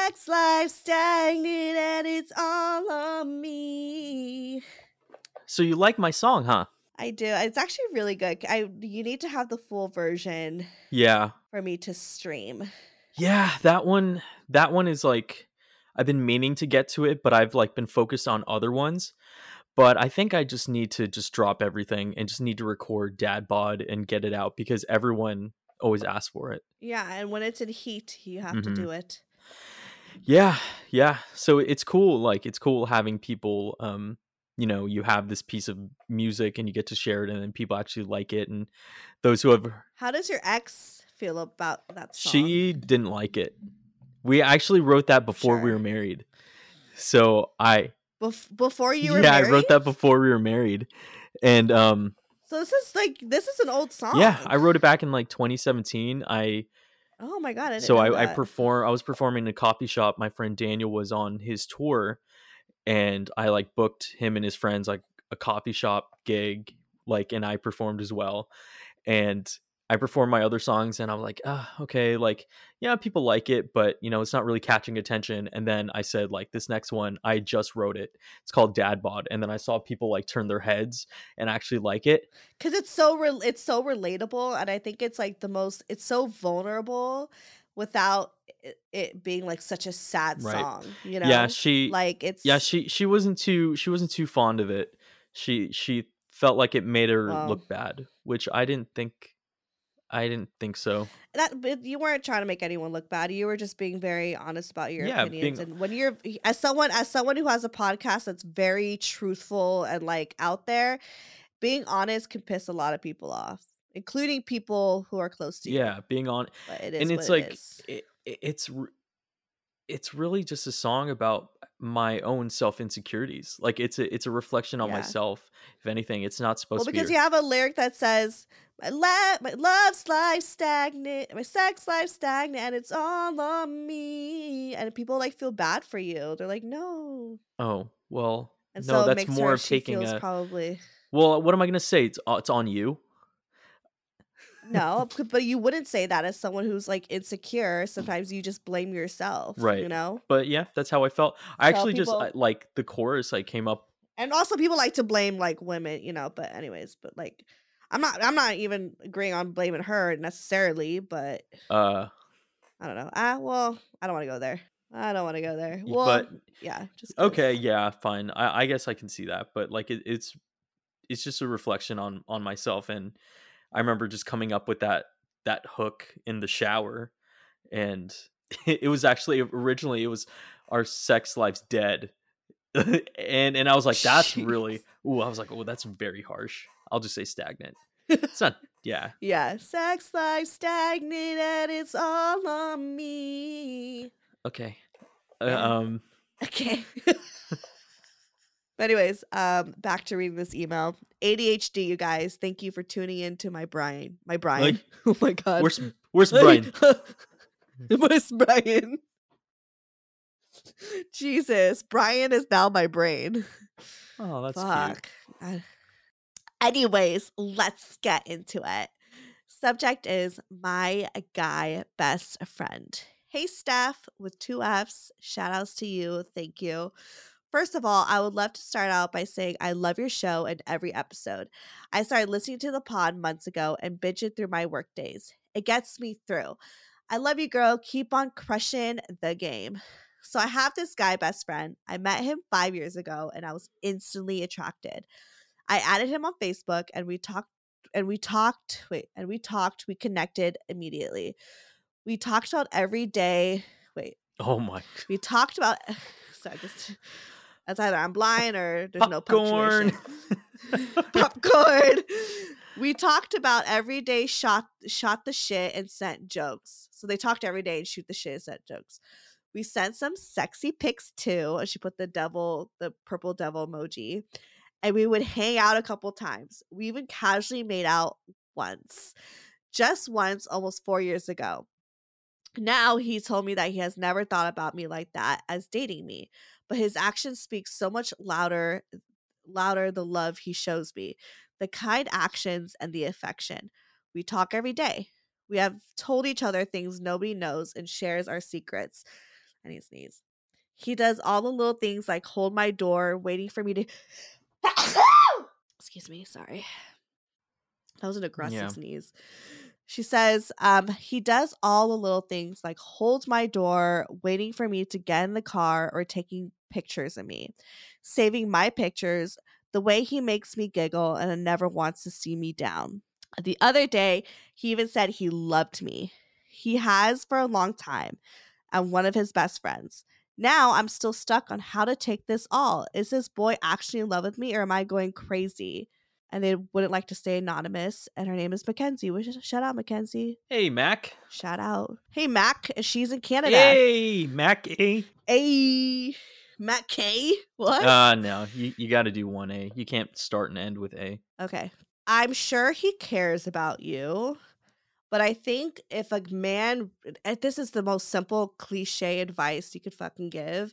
sex life stagnant and it's all on me. So you like my song, huh? I do. It's actually really good. I you need to have the full version Yeah. for me to stream. Yeah, that one that one is like I've been meaning to get to it, but I've like been focused on other ones. But I think I just need to just drop everything and just need to record dad bod and get it out because everyone always asks for it. Yeah, and when it's in heat, you have to Mhm. do it. Yeah, yeah. So it's cool like it's cool having people um you know, you have this piece of music and you get to share it and then people actually like it and those who have How does your ex feel about that song? She didn't like it. We actually wrote that before we were married. So I Bef- before you were married. Yeah, married? I wrote that before we were married. And um So this is like this is an old song. yeah, I wrote it back in like 2017. I Oh my god! I so I, I perform I was performing in a coffee shop. My friend Daniel was on his tour and I like booked him and his friends like a coffee shop gig like and I performed as well. And I perform my other songs and I'm like, ah, okay, like, yeah, people like it, but you know, it's not really catching attention. And then I said, like, this next one, I just wrote it. It's called Dad Bod. And then I saw people like turn their heads and actually like it. because it's so re- it's so relatable and i think it's like the most it's so vulnerable without it, being like such a sad Right. song you know Yeah, she like it's Yeah, she she wasn't too she wasn't too fond of it. She she felt like it made her Wow. look bad, which I didn't think I didn't think so. that but you weren't trying to make anyone look bad. You were just being very honest about your Yeah, opinions. Being- and when you're as someone as someone who has a podcast that's very truthful and like out there being honest can piss a lot of people off including people who are close to you. Yeah, being on it is and it's it like it, it- it's it's really just a song about my own self insecurities. Like it's a it's a reflection on Yeah. myself. If anything, it's not supposed Well, to be. because you have a lyric that says, "My la- my love's life stagnant, my sex life stagnant, and it's all on me." And people like feel bad for you. They're like, "No," oh well, and no, so that's more her, of taking a. probably Well, what am I gonna say? It's uh, it's on you. No, but you wouldn't say that as someone who's like insecure. Sometimes you just blame yourself, right You know, but yeah that's how i felt i actually just people- I, like the chorus i came up and also people like to blame like women, you know. But anyways, but like. I'm not. I'm not even agreeing on blaming her necessarily, but uh I don't know. Ah, well, I don't want to go there. I don't want to go there. Well, but- yeah, just 'cause. okay yeah fine i, I guess i can see that but like it, it's it's just a reflection on on myself and i remember just coming up with that that hook in the shower and it was actually originally it was our sex life's dead. And and i was like that's really ooh i was like oh that's very harsh. I'll just say stagnant. It's not yeah. Yeah, sex life stagnant and it's all on me. okay. Uh, um Okay. But anyways, um, back to reading this email. ADHD, you guys. Thank you for tuning in to my Brian. My Brian. oh my god. where's where's brian Where's Brian? Jesus, Brian is now my brain. oh that's cute Fuck. I- Anyways, let's get into it. Subject is my guy best friend. Hey, Steph with two F's. Shout outs to you. Thank you. First of all, I would love to start out by saying I love your show and every episode. I started listening to the pod months ago and binge it through my work days. It gets me through. I love you, girl. Keep on crushing the game. So I have this guy best friend. I met him five years ago and I was instantly attracted. I added him on Facebook and we talked and we talked wait and we talked we connected immediately we talked about every day wait Oh my. we talked about sorry just that's either i'm blind or there's no Popcorn. punctuation popcorn. We talked about every day shot shot the shit and sent jokes. So they talked every day and shoot the shit and sent jokes. We sent some sexy pics too and she put the devil the purple devil emoji and we would hang out a couple times. We even casually made out once just once almost four years ago. Now he told me that he has never thought about me like that as dating me but his actions speak so much louder louder the love he shows me the kind actions and the affection. We talk every day. We have told each other things nobody knows and shares our secrets. I need to sneeze. He does all the little things like hold my door waiting for me to excuse me sorry. That was an aggressive Yeah. sneeze. She says, um, he does all the little things like holds my door, waiting for me to get in the car or taking pictures of me, saving my pictures, the way he makes me giggle and never wants to see me down. The other day, he even said he loved me. He has for a long time, and one of his best friends. Now I'm still stuck on how to take this all. Is this boy actually in love with me or am I going crazy? And they wouldn't like to stay anonymous. And her name is Mackenzie. Which is, shout out, Mackenzie. Hey, Mac. Shout out. Hey, Mac. She's in Canada. Hey, Mac A. Hey, Matt K. What? Uh no, you, you got to do one A. You can't start and end with A. Okay. I'm sure he cares about you, but I think if a man, and this is the most simple cliche advice you could fucking give,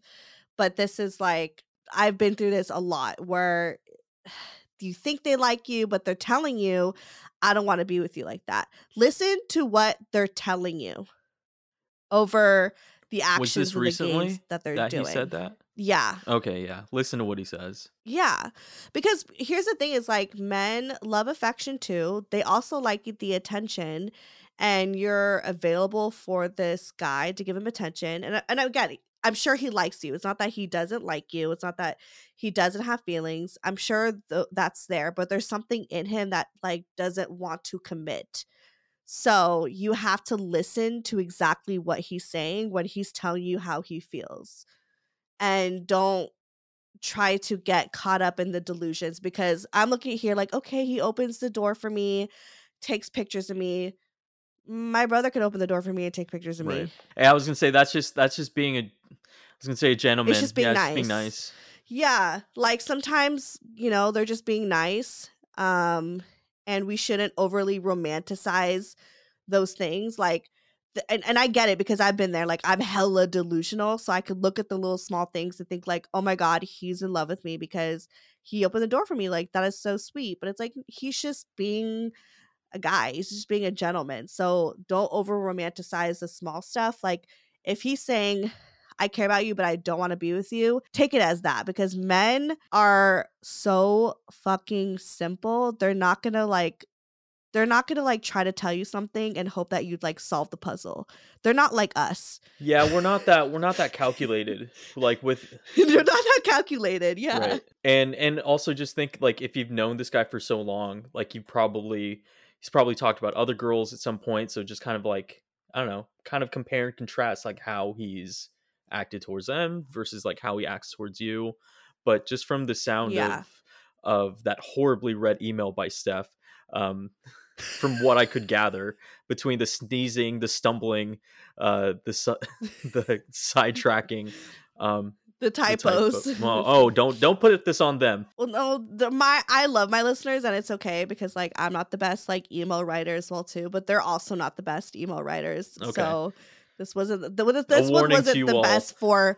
but this is like, I've been through this a lot where you think they like you, but they're telling you, I don't want to be with you like that. Listen to what they're telling you over the actions Was this and the recently that they're that doing. he said that? Yeah. Okay, yeah. Listen to what he says. Yeah. Because here's the thing is like men love affection too. They also like the attention and you're available for this guy to give him attention. And and again, I'm sure he likes you. It's not that he doesn't like you. It's not that he doesn't have feelings. I'm sure th- that's there, but there's something in him that like doesn't want to commit. So you have to listen to exactly what he's saying when he's telling you how he feels. And don't try to get caught up in the delusions because I'm looking here like, okay, he opens the door for me, takes pictures of me. My brother could open the door for me and take pictures of Right. me. Hey, I was gonna say that's just that's just being a. I was gonna say a gentleman. It's just being yeah, Just being nice. nice. Yeah, like sometimes, you know, they're just being nice. Um and we shouldn't overly romanticize those things like and, and I get it because I've been there like I'm hella delusional so I could look at the little small things and think like oh my god he's in love with me because he opened the door for me like that is so sweet but it's like he's just being a guy he's just being a gentleman so don't over romanticize the small stuff like if he's saying I care about you, but I don't want to be with you. Take it as that because men are so fucking simple. They're not gonna like, they're not gonna like try to tell you something and hope that you'd like solve the puzzle. They're not like us. Yeah, we're not that we're not that calculated. Like with they're not that calculated. Yeah. right, and and also just think like if you've known this guy for so long, like you probably he's probably talked about other girls at some point. So just kind of like I don't know, kind of compare and contrast like how he's acted towards them versus like how he acts towards you. But just from the sound Yeah. of of that horribly read email by Steph, um, from what I could gather between the sneezing, the stumbling, uh, the su- the sidetracking, um, The the typo- typos. well, oh, don't don't put this on them. Well, no, the, my I love my listeners, and it's okay because like I'm not the best like email writer as well too, but they're also not the best email writers. Okay. So this wasn't the this, this one wasn't the all. best for.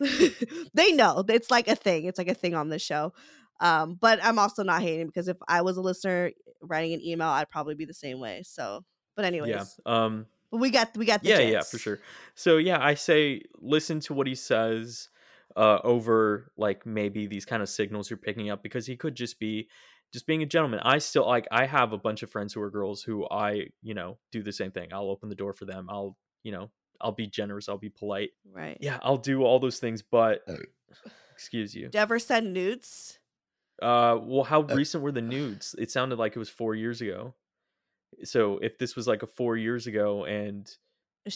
they know it's like a thing. It's like a thing on this show. Um, but I'm also not hating because if I was a listener writing an email, I'd probably be the same way. So, but anyways, Yeah. Um. but we got we got the Yeah. Yeah. For sure. So yeah, I say listen to what he says. uh, over like maybe these kind of signals you're picking up because he could just be just being a gentleman. I still like I have a bunch of friends who are girls who I, you know, do the same thing. I'll open the door for them. I'll, you know, I'll be generous, I'll be polite. Right. Yeah, I'll do all those things, but excuse you. Did you ever send nudes? Uh well, how recent were the nudes? It sounded like it was 4 years ago. So, if this was like a 4 years ago and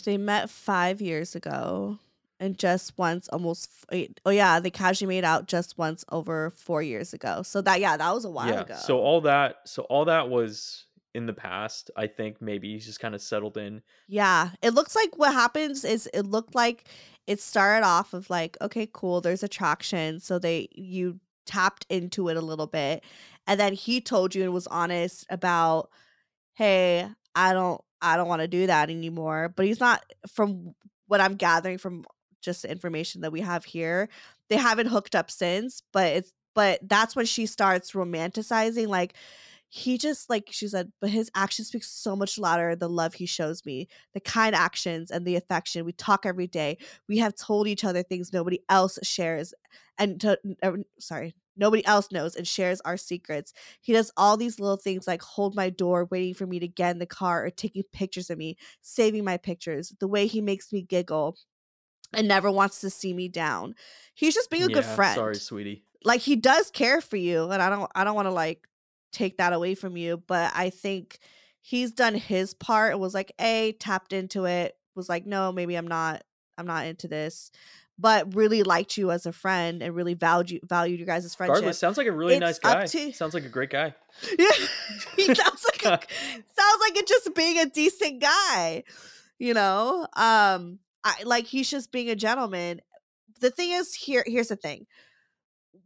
They met five years ago, and just once, almost. Eight, oh yeah, they casually made out just once over four years ago. So that yeah, that was a while yeah, ago. so all that so all that was in the past. I think maybe he's just kind of settled in. Yeah, it looks like what happens is it looked like it started off of like, okay, cool, there's attraction, so they you tapped into it a little bit, and then he told you and was honest about, hey, I don't, I don't want to do that anymore. But he's not, from what I'm gathering from just the information that we have here, they haven't hooked up since. But it's, but that's when she starts romanticizing, like he just like she said but his actions speak so much louder the love he shows me the kind actions and the affection we talk every day we have told each other things nobody else shares and to, er, sorry nobody else knows and shares our secrets. He does all these little things like hold my door waiting for me to get in the car or taking pictures of me saving my pictures the way he makes me giggle and never wants to see me down. He's just being a good friend Sorry, sweetie. like he does care for you and i don't i don't want to like take that away from you but i think he's done his part and was like a tapped into it was like no maybe i'm not i'm not into this but really liked you as a friend and really valued you valued you guys' friendship Regardless, sounds like a really It's nice guy. to- Sounds like a great guy. yeah he sounds like a, sounds like it just being a decent guy you know um i like he's just being a gentleman the thing is here here's the thing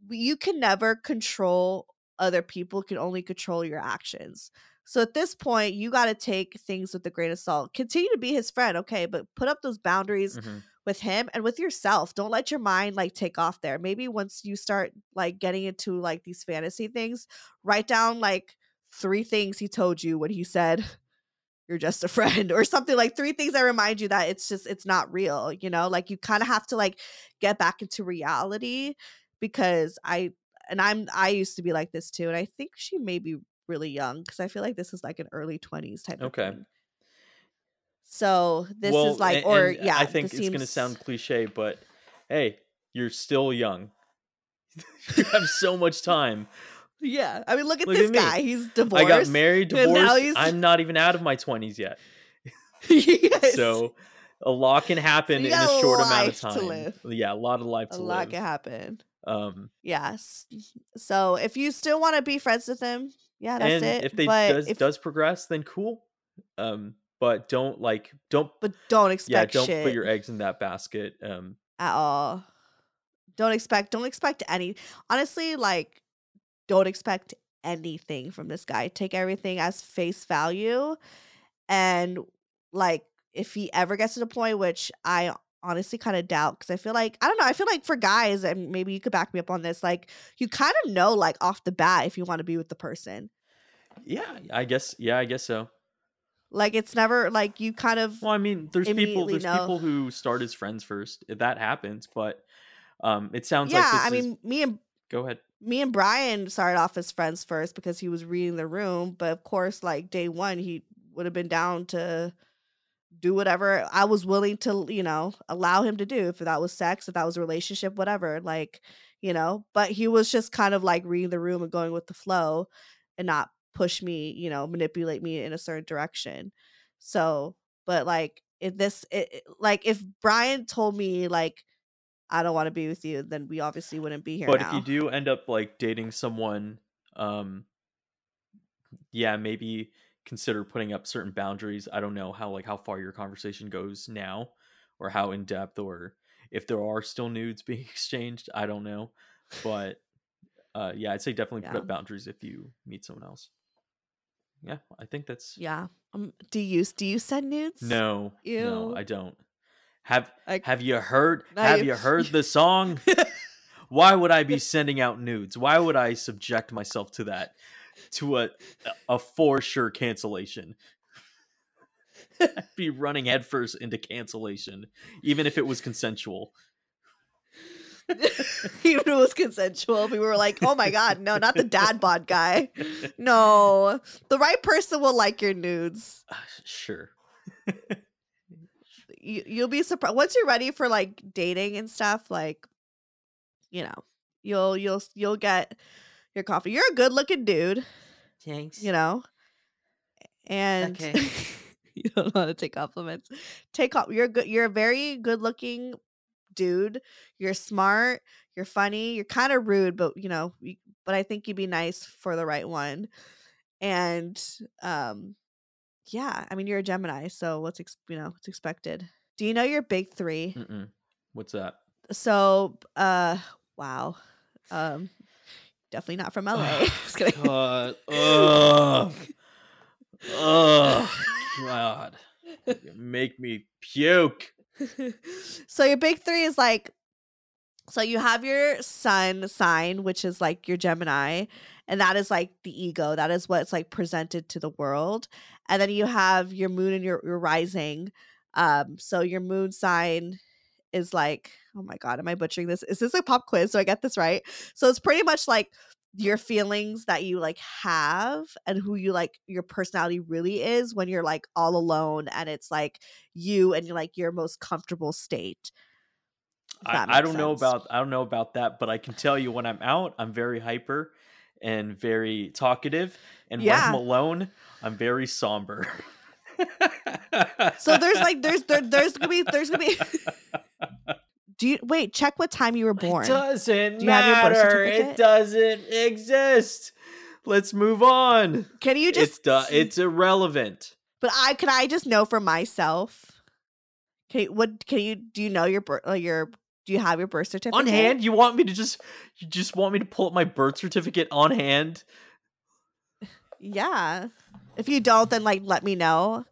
you can never control other people can only control your actions. So at this point you got to take things with a grain of salt. Continue to be his friend okay? But put up those boundaries Mhm. with him and with yourself. Don't let your mind like take off there. Maybe once you start like getting into like these fantasy things write down like three things he told you when he said you're just a friend or something like three things that remind you that it's just it's not real you know? Like you kind of have to like get back into reality because i and i'm i used to be like this too and i think she may be really young because i feel like this is like an early 20s type of Okay. thing so this Well, is like and- or and yeah I think it's gonna sound cliche, but hey, you're still young. you have so much time. yeah i mean look at Look this at guy he's divorced I got married, divorced. he's- I'm not even out of my twenties yet. Yes. So a lot can happen you in a short amount of time. Yeah, a lot of life to live. a lot can happen Um, yes so if you still want to be friends with him yeah that's and it if they but does if, does progress, then cool. Um, but don't like don't but don't expect yeah don't shit put your eggs in that basket. Um, at all don't expect don't expect any honestly like don't expect anything from this guy take everything as face value and like if he ever gets to the point which i honestly kind of doubt because i feel like i don't know i feel like for guys and maybe you could back me up on this like you kind of know like off the bat if you want to be with the person yeah, I guess yeah, I guess so. like it's never like you kind of Well, I mean, there's people there's know. people who start as friends first. If that happens, but um, it sounds yeah like this i is- mean me and go ahead. me and Brian started off as friends first because he was reading the room, but of course, like day one, he would have been down to do whatever I was willing to, you know, allow him to do. If that was sex, if that was a relationship, whatever, like, you know. But he was just kind of like reading the room and going with the flow, and not push me, you know, manipulate me in a certain direction. So, but like if this, it, like if Brian told me like. I don't want to be with you, then we obviously wouldn't be here But now. if you do end up like dating someone, um, yeah, maybe consider putting up certain boundaries. I don't know how like how far your conversation goes now, or how in depth, or if there are still nudes being exchanged. I don't know, but uh, yeah, I'd say definitely put up boundaries if you meet someone else. Yeah, I think that's Yeah. Um, do you do you send nudes? no, no, I don't. Have Like- Have you heard? Have you heard the song? Why would I be sending out nudes? Why would I subject myself to that? To a a for sure cancellation. I'd be running headfirst into cancellation, even if it was consensual. Even if it was consensual, we were like, "Oh my god, no, not the dad bod guy. No, the right person will like your nudes. Uh, sure. You, you'll be surprised once you're ready for like dating and stuff. Like, you know, you'll you'll you'll get your coffee. You're a good looking dude, Thanks. you know, and Okay. you don't know how to take compliments. Take off. You're good. You're a very good looking dude. You're smart. You're funny. You're kind of rude, but you know, you- but I think you'd be nice for the right one. And um, yeah. I mean, you're a Gemini, so what's ex- you know what's expected. Do you know your big three? Mm-mm. What's that? So, uh, wow. Um, definitely not from LA. Just kidding. God. Ugh. Ugh. God. You make me puke. so your big three is like so you have your sun sign which is like your gemini and that is like the ego that is what's like presented to the world and then you have your moon and your, your rising um so your moon sign is like oh my god am i butchering this? Is this a pop quiz? So i get this right? So it's pretty much like your feelings that you like have and who you like your personality really is when you're like all alone and it's like you and you're like your most comfortable state I, I don't know about I don't know about that, but I can tell you when I'm out, I'm very hyper and very talkative, and when I'm alone, I'm very somber. so there's like there's there, there's gonna be there's gonna be do you wait check what time you were born It doesn't Do you have your birth matter. It doesn't exist. Let's move on. can you just? It's du- it's irrelevant. but i can i just know for myself can you, what can you do you know your birth uh, like your do you have your birth certificate On hand, you want me to just you just want me to pull up my birth certificate on hand? yeah if you don't then like let me know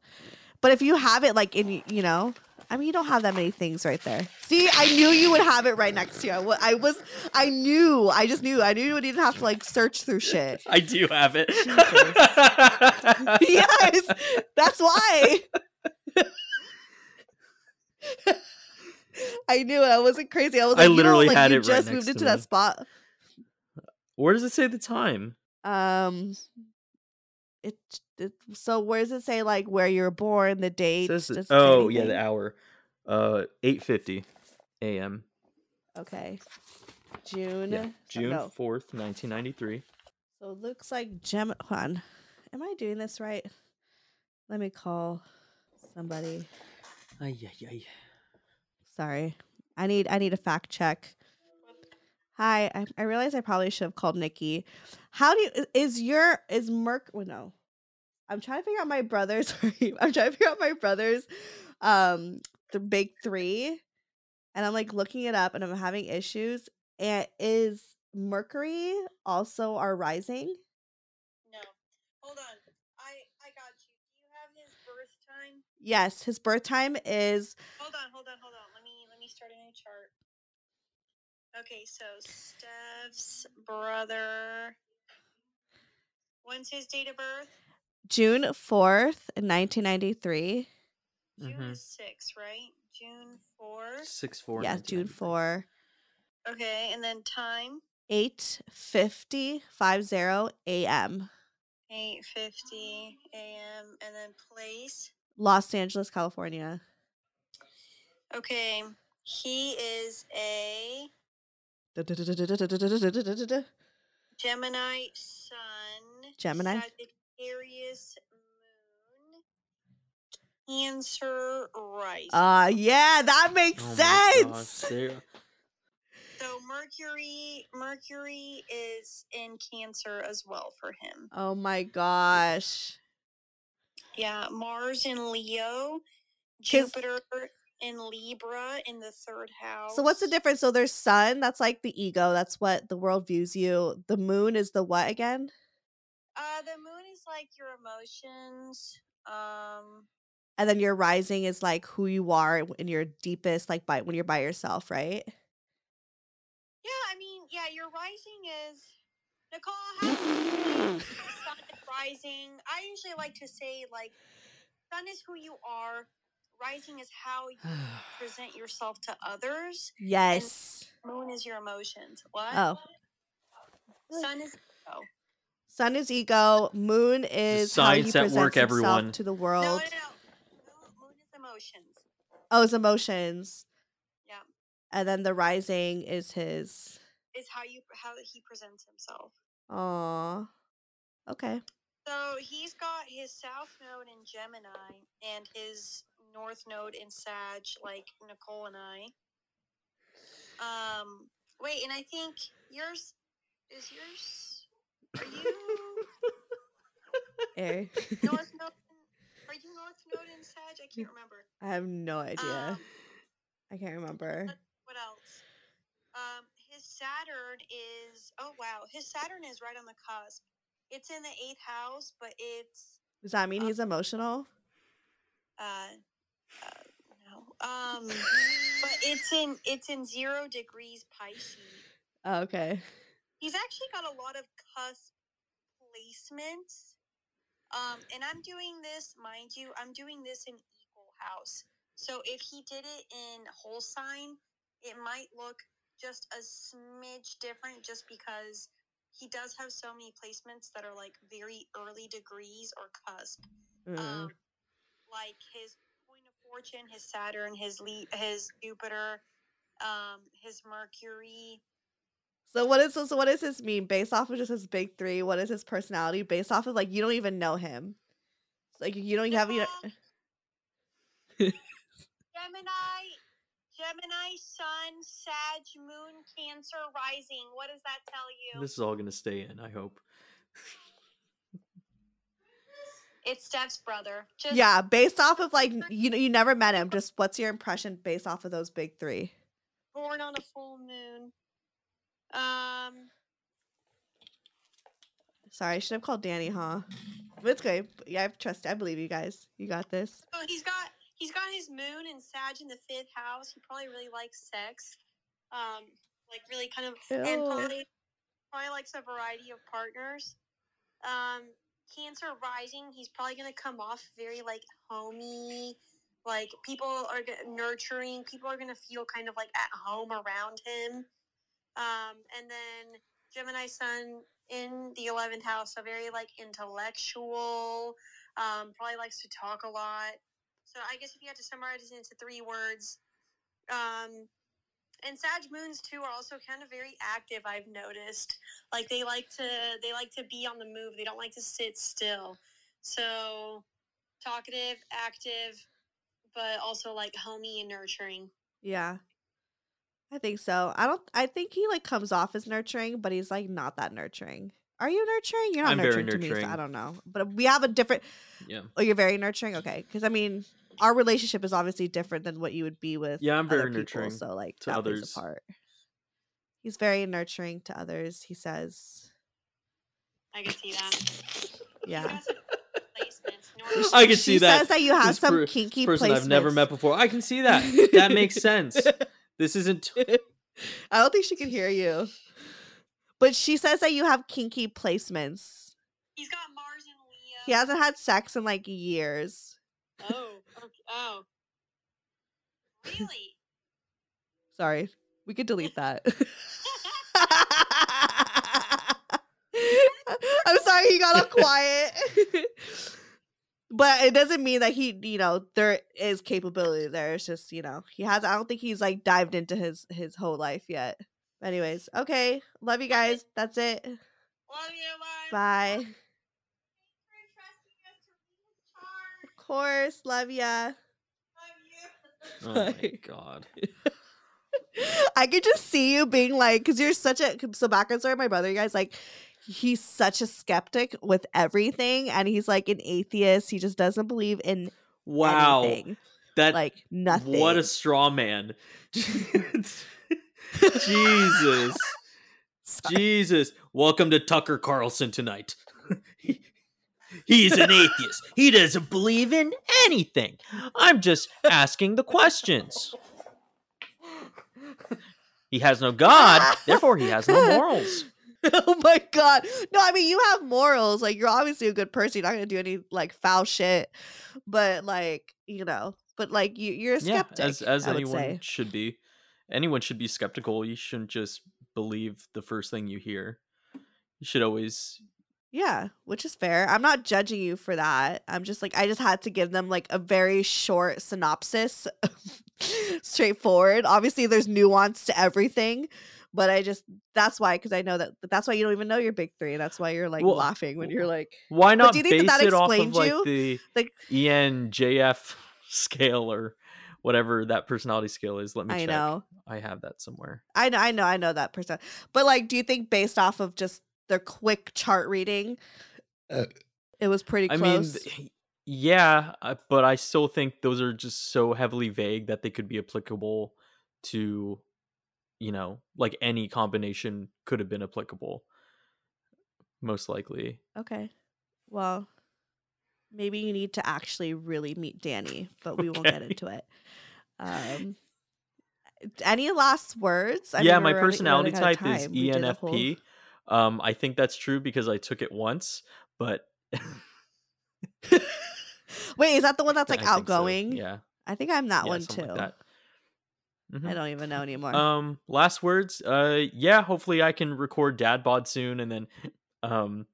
but if you have it like in you know I mean, you don't have that many things right there. See, I knew you would have it right next to you. I was, I knew, I just knew, I knew you wouldn't even have to like search through shit. I do have it. yes, that's why. I knew it. I wasn't crazy. I was I like, you know, literally like had you it right just next moved to into that spot. Where does it say the time? Um, it so where does it say like where you're born, the date? Says it- Does it say oh yeah, the hour. Uh, eight fifty a.m. Okay, June. Yeah, oh, June no. fourth, nineteen ninety three. So it looks like Gem. Hold on. Am I doing this right? Let me call somebody. Ay, ay, ay. Sorry. I need I need a fact check. Hi, I, I realize I probably should have called Nikki. How do you is your is Merc well, no. I'm trying to figure out my brother's. I'm trying to figure out my brother's um the big three. And I'm like looking it up and I'm having issues. And is Mercury also our rising? No. Hold on. I I got you. Do you have his birth time? Yes, his birth time is Hold on, hold on, hold on. Let me let me start a new chart. Okay, so Steph's brother. When's his date of birth? June 4th, 1993. June Mhm. is six, right? June four. Six four. Yeah, June 4. Okay, and then time 8:50 50 a.m. eight fifty a.m. and then place. Los Angeles, California. Okay, he is a Gemini Sun. Gemini? Sagittarius Moon. Cancer Rising. Uh yeah, that makes Oh my gosh, sense. so Mercury Mercury is in Cancer as well for him. Oh my gosh. Yeah, Mars in Leo, Jupiter in Libra in the third house. So what's the difference? So there's sun, that's like the ego, that's what the world views you. The moon is the what again? Uh, the moon is like your emotions. Um, And then your rising is like who you are in your deepest like by when you're by yourself, right? yeah, I mean, yeah, your rising is Nicole. How do you say sun is rising? I usually like to say like sun is who you are, rising is how you present yourself to others. Yes. Moon is your emotions. What? Oh. Sun is oh. Sun is ego. Moon is how he science at presents work, himself everyone. to the world. no, no. Moon, moon is emotions. Oh, his emotions. Yeah. And then the rising is his. Is how you how he presents himself. Aw. Okay. So he's got his south node in Gemini and his north node in Sag, like Nicole and I. Um, wait, and I think yours is yours. Are you Air. north node? Are you north node in Sag? I can't remember. I have no idea. Um, I can't remember. What else? Um, his Saturn is oh wow, his Saturn is right on the cusp. It's in the eighth house, but it's Does that mean he's emotional? uh, uh no. Um, but it's in it's in zero degrees Pisces. Oh, okay. He's actually got a lot of cusp placements. Um, and I'm doing this, mind you, I'm doing this in equal house. So if he did it in whole sign, it might look just a smidge different just because he does have so many placements that are like very early degrees or cusp. Mm. Um, like his point of fortune, his Saturn, his Le- his Jupiter, um, his Mercury. So what is so what does this mean based off of just his big three? What is his personality based off of? Like you don't even know him. It's Like you don't have you. Know, Gemini, Gemini, Sun, Sag, Moon, Cancer, Rising. What does that tell you? This is all gonna stay in. I hope. It's Steph's brother. Just yeah, based off of like you know you never met him. Just what's your impression based off of those big three? born on a full moon. Um, Sorry, I should have called Danny, huh? But it's good. Yeah, I trust. I believe you guys. You got this. so he's got he's got his moon and Sag in the fifth house. He probably really likes sex. Um, like really kind of and probably probably likes a variety of partners. Um, Cancer rising, he's probably gonna come off very like homey. Like people are g- nurturing. People are gonna feel kind of like at home around him. Um, and then Gemini Sun in the eleventh house, so very like intellectual. Um, probably likes to talk a lot. So I guess if you had to summarize it into three words, um, and Sag moons too are also kind of very active. I've noticed, like they like to they like to be on the move. They don't like to sit still. So talkative, active, but also like homey and nurturing. Yeah. I think so. I don't I think he like comes off as nurturing, but he's like not that nurturing. Are you nurturing? You're not I'm very nurturing to me, so I don't know. But we have a different Yeah. Oh, you're very nurturing? Okay. Because I mean, our relationship is obviously different than what you would be with Yeah, I'm other very people, nurturing so like to that plays others. a part. He's very nurturing to others, he says. I can see that. Yeah. I can see She that. says that you have This some per- kinky person I've never met before. I can see that. That makes sense. This isn't. I don't think she can hear you. But she says that you have kinky placements. He's got Mars and Leo. He hasn't had sex in like years. Oh, okay. oh, really? Sorry. We could delete that. I'm sorry he got all quiet. But it doesn't mean that he, you know, there is capability there. It's just, you know, he has I don't think he's like dived into his his whole life yet. Anyways, okay. Love you guys. That's it. Love you. Bye. Bye. Of course. Love ya. Oh my god. I could just see you being like, because you're such a so background story. My brother, you guys, like, he's such a skeptic with everything, and he's like an atheist. He just doesn't believe in Wow. anything. That like nothing. What a straw man. Jesus. Jesus. Welcome to Tucker Carlson tonight. He's an atheist. He doesn't believe in anything. I'm just asking the questions. He has no God, therefore he has no morals. oh my god. No, I mean you have morals. Like you're obviously a good person. You're not gonna do any like foul shit. But like, you know, but like you, you're a yeah, skeptic. as as I anyone should be. Anyone should be skeptical. You shouldn't just believe the first thing you hear. You should always Yeah, which is fair. I'm not judging you for that. I'm just like I just had to give them like a very short synopsis, straightforward. Obviously, there's nuance to everything, but I just that's why because I know that that's why you don't even know your big three. and That's why you're like Well, laughing when you're like, Why But not do you think that that it off of explained like you? the Like- ENJF scale or whatever that personality scale is? Let me I check. know. I have that somewhere. I know, I know, I know that person. But like, do you think based off of just their quick chart reading, it was pretty I close? mean, th- yeah, uh, but I still think those are just so heavily vague that they could be applicable to, you know, like any combination could have been applicable. Most likely. Okay. Well, maybe you need to actually really meet Danny, but we won't get into it. Um, any last words? I yeah, my personality running out of type is E time. We did a whole- ENFP. Um, I think that's true because I took it once, but Wait, is that the one that's like I think so, outgoing? Yeah, I think I'm that yeah, one too. like that. Mhm. I don't even know anymore. Um, last words. Uh, yeah. Hopefully, I can record Dad Bod soon, and then, um,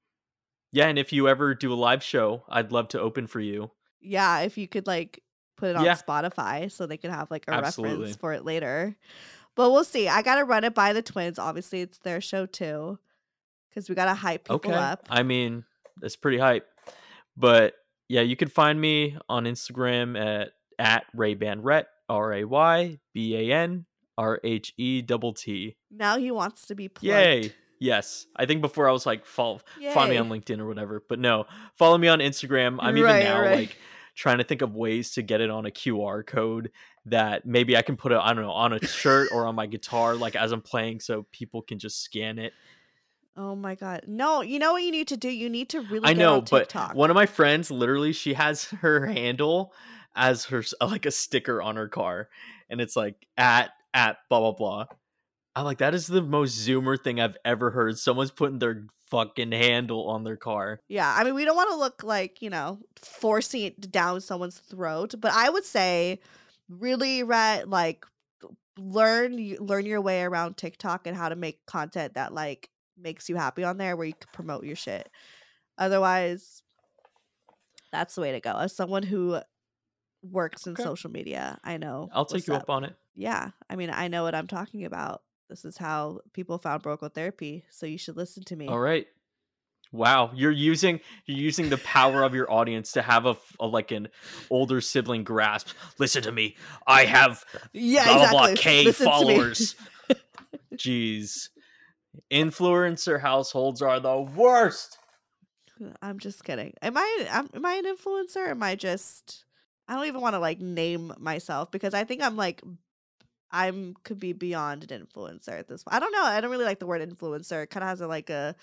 yeah. And if you ever do a live show, I'd love to open for you. yeah, if you could like put it on Yeah. Spotify so they could have like a Absolutely. reference for it later. But we'll see. I gotta run it by the twins. Obviously, it's their show too, because we gotta hype people okay. up. I mean, it's pretty hype. But yeah, you can find me on Instagram at at Raybanrhett R A Y B A N R H E double T. Now he wants to be plugged. Yay. Yes. I think before I was like follow find me on LinkedIn or whatever. But no. Follow me on Instagram. I'm even Right, now right. like trying to think of ways to get it on a QR code that maybe I can put it, I don't know, on a shirt or on my guitar, like as I'm playing so people can just scan it. Oh my god. No, you know what you need to do? You need to really I know, but one of my friends literally she has her handle as her like a sticker on her car, and it's like at at blah blah blah. I'm like, that is the most Zoomer thing I've ever heard. Someone's putting their fucking handle on their car. Yeah, I mean, we don't want to look like, you know, forcing it down someone's throat, but I would say really read like learn learn your way around TikTok and how to make content that like makes you happy on there where you can promote your shit. Otherwise, that's the way to go. As someone who works in Okay. social media, I know. I'll take you up on it. Yeah, I mean, I know what I'm talking about. This is how people found Broke Girl Therapy, so you should listen to me. All right. Wow, you're using you're using the power of your audience to have a like an older sibling grasp. Listen to me. I have Yeah, blah blah blah. K Listen followers. Jeez. Influencer households are the worst. I'm just kidding. Am I am, am I an influencer? Or am I just I don't even want to like name myself because I think I'm like I'm could be beyond an influencer at this point. I don't know. I don't really like the word influencer. It kind of has a like a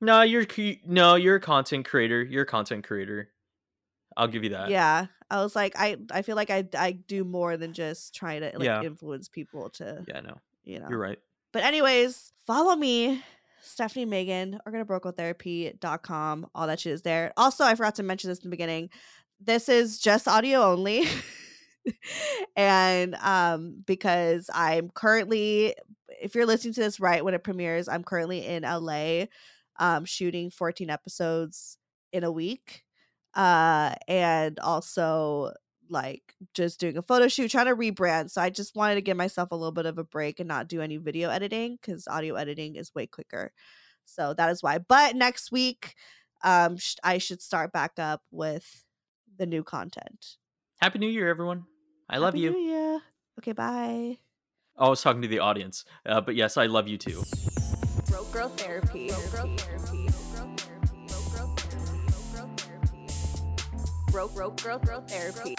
No, you're no, you're a content creator. You're a content creator. I'll give you that. yeah. I was like I I feel like I I do more than just trying to like Yeah. influence people to Yeah, no. you know. You're right. But anyways, follow me, Stefanie Maegan, or go to brokegirltherapy.com. All that shit is there. Also, I forgot to mention this in the beginning. This is just audio only. and um because I'm currently if you're listening to this right when it premieres, I'm currently in LA um shooting 14 episodes in a week. Uh and also like just doing a photo shoot, trying to rebrand. So I just wanted to give myself a little bit of a break and not do any video editing because audio editing is way quicker. So that is why. But next week, um, sh- I should start back up with the new content. Happy New Year, everyone. I love you. New Year. Okay, bye. Oh, I was talking to the audience, uh, but yes, I love you too. Broke girl therapy. Broke broke girl girl therapy.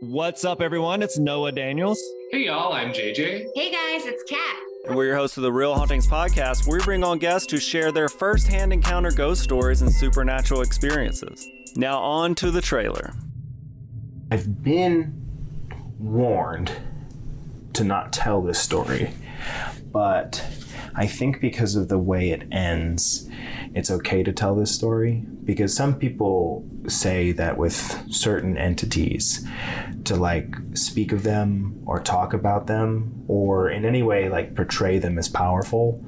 What's up, everyone? It's Noah Daniels. Hey, y'all, I'm JJ. Hey guys, it's Kat. And we're your hosts of the Real Hauntings podcast, we bring on guests to share their firsthand encounter ghost stories and supernatural experiences. Now, on to the trailer. I've been warned to not tell this story But I think because of the way it ends, it's okay to tell this story because some people say that with certain entities to like speak of them or talk about them or in any way like portray them as powerful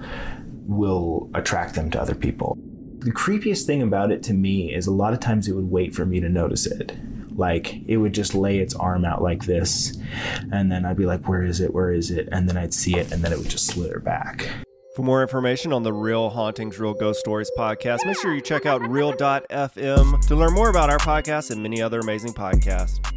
will attract them to other people. The creepiest thing about it to me is a lot of times it would wait for me to notice it. Like it would just lay its arm out like this, and then I'd be like, Where is it? Where is it? And then I'd see it, and then it would just slither back. For more information on the Real Hauntings, Real Ghost Stories podcast, make sure you check out real.fm to learn more about our podcast and many other amazing podcasts.